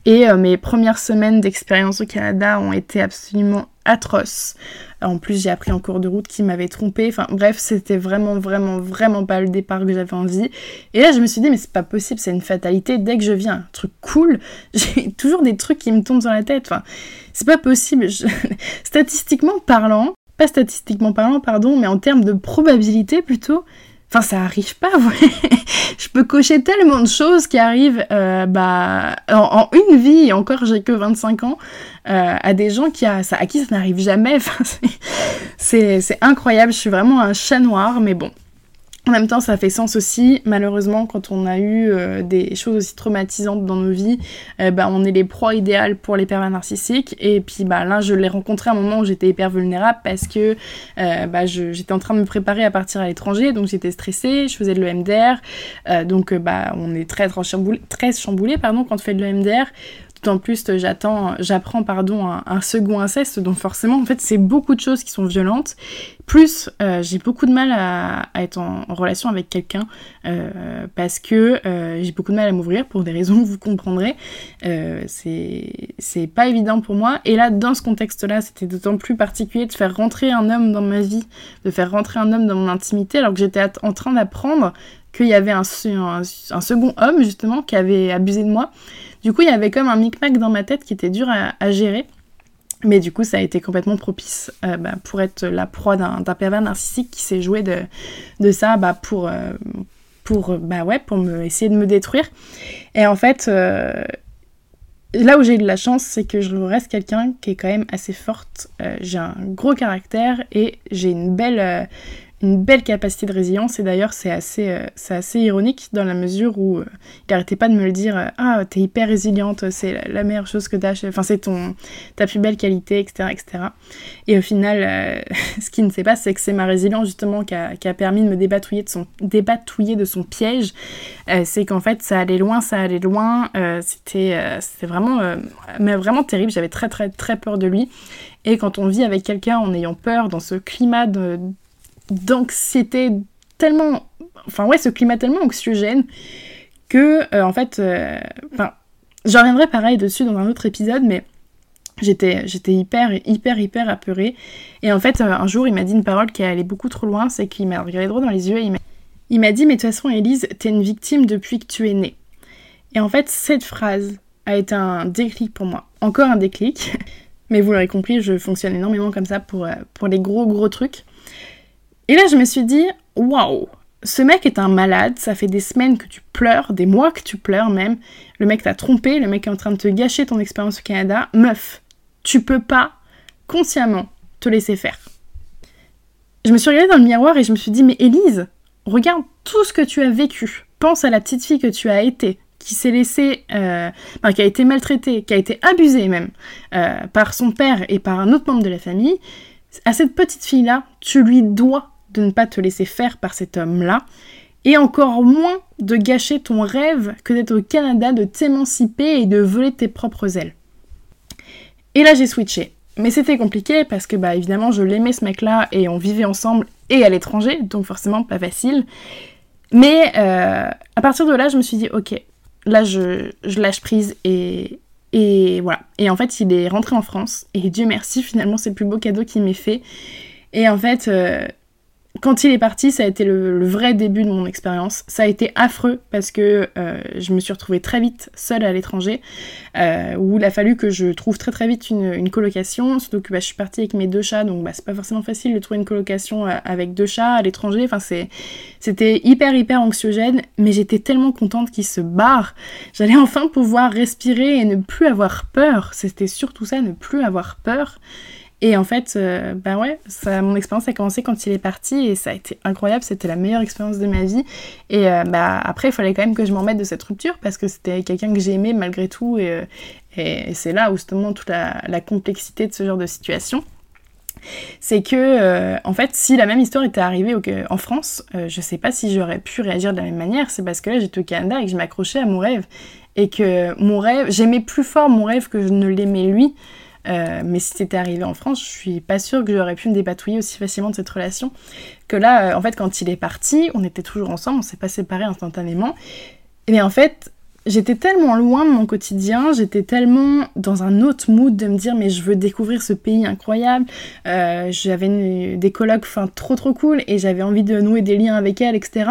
Et mes premières semaines d'expérience au Canada ont été absolument atroces. En plus, j'ai appris en cours de route qu'il m'avait trompé. Enfin, bref, c'était vraiment, vraiment, vraiment pas le départ que j'avais envie. Et là, je me suis dit, mais c'est pas possible, c'est une fatalité. Dès que je viens, un truc cool, <laughs> j'ai toujours des trucs qui me tombent dans la tête. Enfin, c'est pas possible. <laughs> Statistiquement parlant, pas statistiquement parlant, pardon, mais en termes de probabilité plutôt, Enfin, ça arrive pas, <laughs> je peux cocher tellement de choses qui arrivent euh, bah, en, une vie, et encore j'ai que 25 ans, euh, à des gens qui a, à qui ça n'arrive jamais. <laughs> Enfin, c'est incroyable, je suis vraiment un chat noir, mais bon. En même temps, ça fait sens aussi. Malheureusement, quand on a eu euh, des choses aussi traumatisantes dans nos vies, euh, bah, on est les proies idéales pour les pervers narcissiques. Et puis bah, là, je l'ai rencontré à un moment où j'étais hyper vulnérable parce que euh, bah, j'étais en train de me préparer à partir à l'étranger, donc j'étais stressée, je faisais de l'EMDR. donc bah, on est très, très chamboulé pardon, quand on fait de l'EMDR. D'autant plus, j'attends, j'apprends pardon un, second inceste, donc forcément, en fait, c'est beaucoup de choses qui sont violentes. Plus, euh, j'ai beaucoup de mal à, être en, relation avec quelqu'un euh, parce que euh, j'ai beaucoup de mal à m'ouvrir pour des raisons que <laughs> vous comprendrez. c'est pas évident pour moi. Et là, dans ce contexte-là, c'était d'autant plus particulier de faire rentrer un homme dans ma vie, de faire rentrer un homme dans mon intimité, alors que j'étais en train d'apprendre qu'il y avait un, second homme justement qui avait abusé de moi. Du coup, il y avait comme un micmac dans ma tête qui était dur à, gérer. Mais du coup, ça a été complètement propice euh, bah, pour être la proie d'un pervers narcissique qui s'est joué de, ça bah, pour, euh, bah, essayer de me détruire. Et en fait, euh, là où j'ai eu de la chance, c'est que je reste quelqu'un qui est quand même assez forte. j'ai un gros caractère et j'ai une belle, une belle capacité de résilience. Et d'ailleurs c'est assez, euh, assez ironique dans la mesure où euh, il arrêtait pas de me le dire euh, ah t'es hyper résiliente c'est la, meilleure chose que t'as enfin c'est ton ta plus belle qualité etc etc et au final <laughs> ce qui ne sait pas c'est que c'est ma résilience justement qui a, qui a, permis de me débatouiller de son de son piège. C'est qu'en fait ça allait loin ça allait loin. C'était c'était vraiment mais vraiment terrible. J'avais très très très peur de lui. Et quand on vit avec quelqu'un en ayant peur dans ce climat de d'anxiété tellement. Enfin, ouais, ce climat tellement anxiogène que, euh, en fait. Euh, enfin, j'en reviendrai pareil dessus dans un autre épisode, mais j'étais j'étais hyper hyper hyper apeurée et en fait euh, un jour il m'a dit une parole qui allait beaucoup trop loin c'est qu'il m'a regardé droit dans les yeux et il m'a dit mais de toute façon Elise t'es une victime depuis que tu es née et en fait cette phrase a été un déclic pour moi encore un déclic <laughs> mais vous l'aurez compris je fonctionne énormément comme ça pour, pour les gros gros trucs et là, je me suis dit, waouh, ce mec est un malade, ça fait des semaines que tu pleures, des mois que tu pleures même. Le mec t'a trompé, le mec est en train de te gâcher ton expérience au Canada. Meuf, tu peux pas consciemment te laisser faire. Je me suis regardée dans le miroir et je me suis dit, mais Élise, regarde tout ce que tu as vécu. Pense à la petite fille que tu as été, qui s'est laissée, euh, qui a été maltraitée, qui a été abusée même euh, par son père et par un autre membre de la famille. À cette petite fille-là, tu lui dois de ne pas te laisser faire par cet homme-là, et encore moins de gâcher ton rêve que d'être au Canada, de t'émanciper et de voler tes propres ailes. Et là j'ai switché. Mais c'était compliqué parce que bah évidemment je l'aimais ce mec-là et on vivait ensemble et à l'étranger, donc forcément pas facile. Mais euh, à partir de là je me suis dit ok, là je, je lâche prise et, voilà. Et en fait il est rentré en France et Dieu merci finalement c'est le plus beau cadeau qu'il m'ait fait. Et en fait, euh, quand il est parti, ça a été le, vrai début de mon expérience. Ça a été affreux parce que euh, je me suis retrouvée très vite seule à l'étranger, euh, où il a fallu que je trouve très très vite une, colocation. Surtout que bah, je suis partie avec mes deux chats, donc bah, c'est pas forcément facile de trouver une colocation euh, avec deux chats à l'étranger. C'était hyper hyper anxiogène, mais j'étais tellement contente qu'il se barre. J'allais enfin pouvoir respirer et ne plus avoir peur. C'était surtout ça, ne plus avoir peur. Et en fait, euh, bah ouais, mon expérience a commencé quand il est parti et ça a été incroyable, c'était la meilleure expérience de ma vie. Et euh, bah après, il fallait quand même que je m'en mette de cette rupture parce que c'était quelqu'un que j'aimais malgré tout et, euh, c'est là où justement toute la, complexité de ce genre de situation. C'est que, en fait, si la même histoire était arrivée en France, je sais pas si j'aurais pu réagir de la même manière. C'est parce que là, j'étais au Canada et que je m'accrochais à mon rêve. Et que mon rêve, j'aimais plus fort mon rêve que je ne l'aimais lui. Euh, mais si c'était arrivé en France, je suis pas sûre que j'aurais pu me dépatouiller aussi facilement de cette relation. Que là, euh, en fait, quand il est parti, on était toujours ensemble, on s'est pas séparés instantanément. Mais en fait, j'étais tellement loin de mon quotidien, j'étais tellement dans un autre mood de me dire mais je veux découvrir ce pays incroyable. Euh, j'avais des colocs enfin trop trop cool et j'avais envie de nouer des liens avec elle, etc.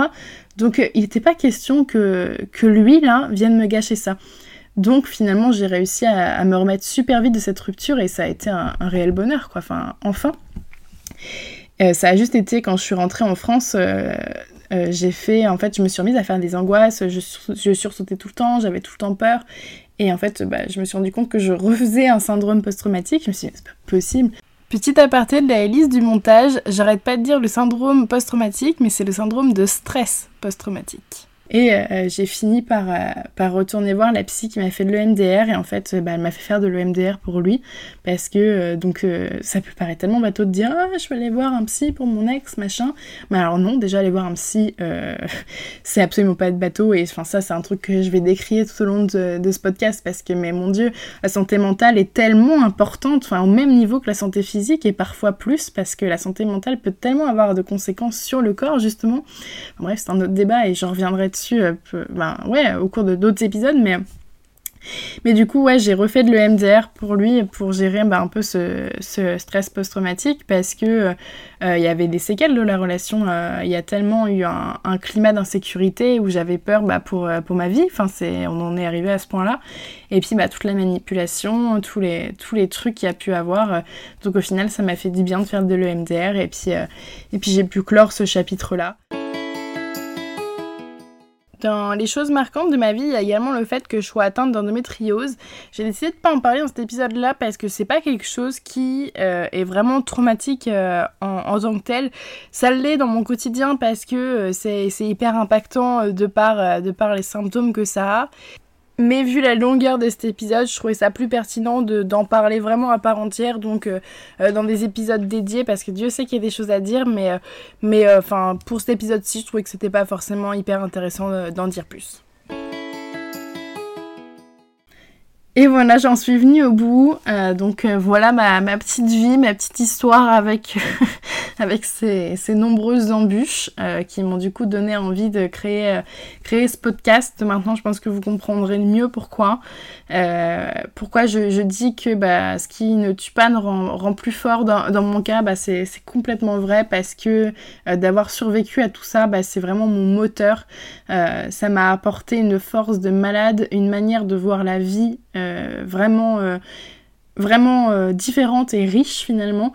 Donc il n'était pas question que, que lui là vienne me gâcher ça. Donc finalement, j'ai réussi à, me remettre super vite de cette rupture et ça a été un, réel bonheur, quoi. Enfin, enfin. Euh, ça a juste été quand je suis rentrée en France, euh, euh, j'ai fait, en fait, je me suis remise à faire des angoisses, je, je sursautais tout le temps, j'avais tout le temps peur. Et en fait, bah, je me suis rendu compte que je refaisais un syndrome post-traumatique. Je me suis dit, c'est pas possible. Petit aparté de la hélice du montage, j'arrête pas de dire le syndrome post-traumatique, mais c'est le syndrome de stress post-traumatique. Et euh, j'ai fini par, euh, par retourner voir la psy qui m'a fait de l'EMDR et en fait bah, elle m'a fait faire de l'EMDR pour lui. Parce que euh, donc ça peut paraître tellement bateau de dire ah je vais aller voir un psy pour mon ex machin. Mais alors non déjà aller voir un psy <laughs> c'est absolument pas être bateau. Et ça c'est un truc que je vais décrire tout au long de, ce podcast. Parce que mais mon dieu la santé mentale est tellement importante au même niveau que la santé physique et parfois plus parce que la santé mentale peut tellement avoir de conséquences sur le corps justement. Bref c'est un autre débat et j'en reviendrai euh, ben, au cours de d'autres épisodes, mais mais du coup, ouais, j'ai refait de l'EMDR pour lui, pour gérer bah, un peu ce, stress post-traumatique, parce que euh, il y avait des séquelles de la relation. Euh, il y a tellement eu un, climat d'insécurité où j'avais peur bah, pour, pour ma vie. Enfin, on en est arrivé à ce point-là. Et puis, bah, toute la manipulation, tous les, tous les trucs qu'il y a pu avoir. donc, au final, ça m'a fait du bien de faire de l'EMDR. Et puis, et puis j'ai pu clore ce chapitre-là. Dans les choses marquantes de ma vie, il y a également le fait que je sois atteinte d'endométriose. J'ai décidé de pas en parler dans cet épisode-là parce que c'est pas quelque chose qui euh, est vraiment traumatique euh, en, tant que tel. Ça l'est dans mon quotidien parce que euh, c'est hyper impactant de par, de par les symptômes que ça a. Mais vu la longueur de cet épisode, je trouvais ça plus pertinent d'en parler vraiment à part entière, donc euh, euh, dans des épisodes dédiés, parce que Dieu sait qu'il y a des choses à dire, mais, euh, mais enfin pour cet épisode-ci, je trouvais que c'était pas forcément hyper intéressant d'en dire plus. Et voilà, j'en suis venue au bout. Euh, donc euh, voilà ma, petite vie, ma petite histoire avec, <laughs> avec ces, nombreuses embûches euh, qui m'ont du coup donné envie de créer, créer ce podcast. Maintenant, je pense que vous comprendrez mieux pourquoi. pourquoi je, dis que bah, ce qui ne tue pas ne rend, plus fort. Dans, mon cas, bah, c'est complètement vrai parce que d'avoir survécu à tout ça, bah, c'est vraiment mon moteur. ça m'a apporté une force de malade, une manière de voir la vie vraiment, euh, vraiment euh, différente et riche finalement.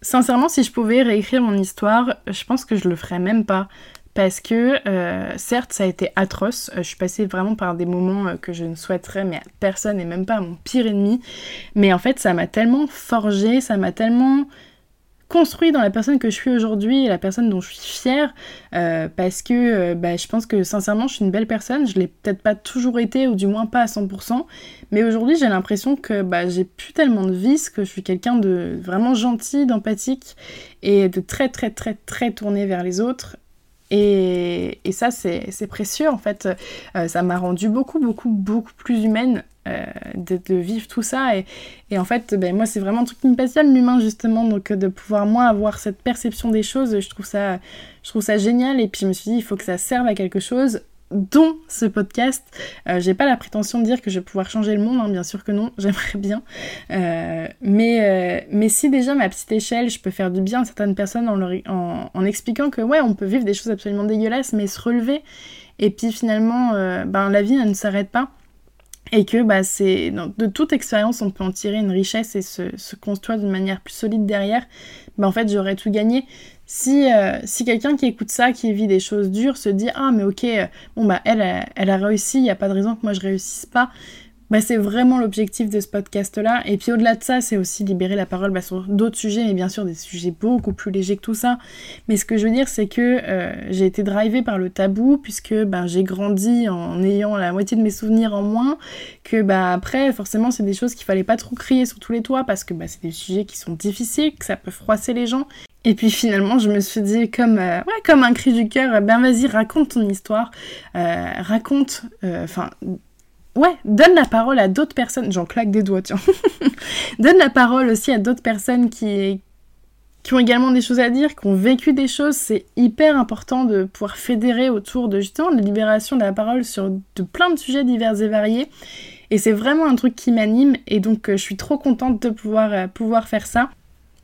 Sincèrement, si je pouvais réécrire mon histoire, je pense que je le ferais même pas. Parce que, certes, ça a été atroce. je suis passée vraiment par des moments que je ne souhaiterais, mais à personne et même pas à mon pire ennemi. Mais en fait, ça m'a tellement forgé, ça m'a tellement construit dans la personne que je suis aujourd'hui et la personne dont je suis fière euh, parce que euh, bah, je pense que sincèrement je suis une belle personne, je l'ai peut-être pas toujours été ou du moins pas à 100% mais aujourd'hui j'ai l'impression que bah, j'ai plus tellement de vices, que je suis quelqu'un de vraiment gentil, d'empathique et de très très très très tourné vers les autres et, et ça, c'est précieux en fait. Euh, ça m'a rendu beaucoup, beaucoup, beaucoup plus humaine euh, de, vivre tout ça. Et, en fait, ben, moi, c'est vraiment un truc qui me passionne, l'humain, justement. Donc, de pouvoir, moi, avoir cette perception des choses, je trouve ça, je trouve ça génial. Et puis, je me suis dit, il faut que ça serve à quelque chose dont ce podcast. Euh, j'ai pas la prétention de dire que je vais pouvoir changer le monde, hein, bien sûr que non, <laughs> j'aimerais bien. Euh, mais, euh, mais si déjà, ma petite échelle, je peux faire du bien à certaines personnes en, en, expliquant que ouais, on peut vivre des choses absolument dégueulasses, mais se relever. Et puis finalement, ben, la vie, ne s'arrête pas. Et que bah, c'est de toute expérience, on peut en tirer une richesse et se, se construire d'une manière plus solide derrière. Bah, en fait, j'aurais tout gagné. Si, euh, si quelqu'un qui écoute ça, qui vit des choses dures, se dit Ah, mais ok, euh, bon, bah, elle, elle a réussi, il n'y a pas de raison que moi je réussisse pas. Bah, c'est vraiment l'objectif de ce podcast-là. Et puis au-delà de ça, c'est aussi libérer la parole bah, sur d'autres sujets, mais bien sûr des sujets beaucoup plus légers que tout ça. Mais ce que je veux dire, c'est que euh, j'ai été drivée par le tabou, puisque bah, j'ai grandi en ayant la moitié de mes souvenirs en moins, que bah, après, forcément, c'est des choses qu'il fallait pas trop crier sur tous les toits, parce que bah, c'est des sujets qui sont difficiles, que ça peut froisser les gens. Et puis finalement, je me suis dit, comme, euh, comme un cri du cœur, ben vas-y, raconte ton histoire, euh, raconte, euh, enfin, ouais, donne la parole à d'autres personnes, j'en claque des doigts, tiens, <laughs> donne la parole aussi à d'autres personnes qui, qui ont également des choses à dire, qui ont vécu des choses, c'est hyper important de pouvoir fédérer autour de justement la libération de la parole sur de plein de sujets divers et variés. Et c'est vraiment un truc qui m'anime et donc je suis trop contente de pouvoir, pouvoir faire ça.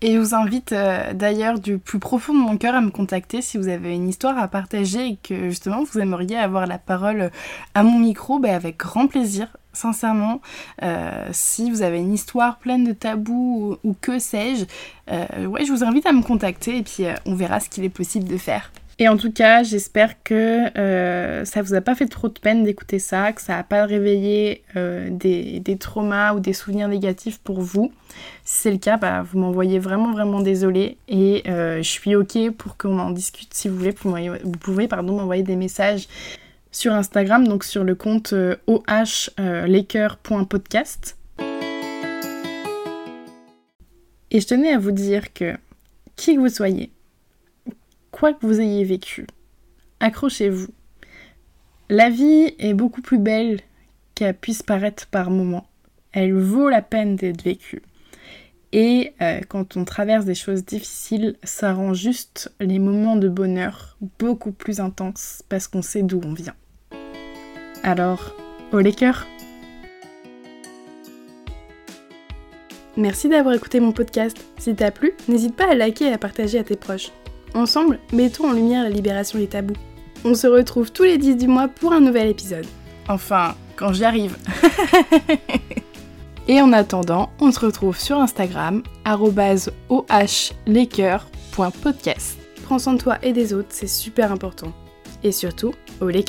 Et je vous invite euh, d'ailleurs du plus profond de mon cœur à me contacter si vous avez une histoire à partager et que justement vous aimeriez avoir la parole à mon micro, ben, avec grand plaisir. Sincèrement, euh, si vous avez une histoire pleine de tabous ou, que sais-je, euh, je vous invite à me contacter et puis on verra ce qu'il est possible de faire. Et en tout cas, j'espère que euh, ça vous a pas fait trop de peine d'écouter ça, que ça n'a pas réveillé euh, des, traumas ou des souvenirs négatifs pour vous. Si c'est le cas, bah, vous m'envoyez vraiment vraiment désolé et euh, je suis ok pour qu'on en discute si vous voulez. Vous, pouvez pardon m'envoyer des messages sur Instagram, donc sur le compte ohlaker.podcast. Et je tenais à vous dire que qui que vous soyez, quoi que vous ayez vécu, accrochez-vous. La vie est beaucoup plus belle qu'elle puisse paraître par moments. Elle vaut la peine d'être vécue. Et euh, quand on traverse des choses difficiles, ça rend juste les moments de bonheur beaucoup plus intenses parce qu'on sait d'où on vient. Alors, au les cœurs Merci d'avoir écouté mon podcast. Si t'as plu, n'hésite pas à liker et à partager à tes proches. Ensemble, mettons en lumière la libération des tabous. On se retrouve tous les 10 du mois pour un nouvel épisode. Enfin, quand j'y arrive. <laughs> Et en attendant, on se retrouve sur Instagram, ohlecoeur.podcast. Prends soin de toi et des autres, c'est super important. Et surtout, au les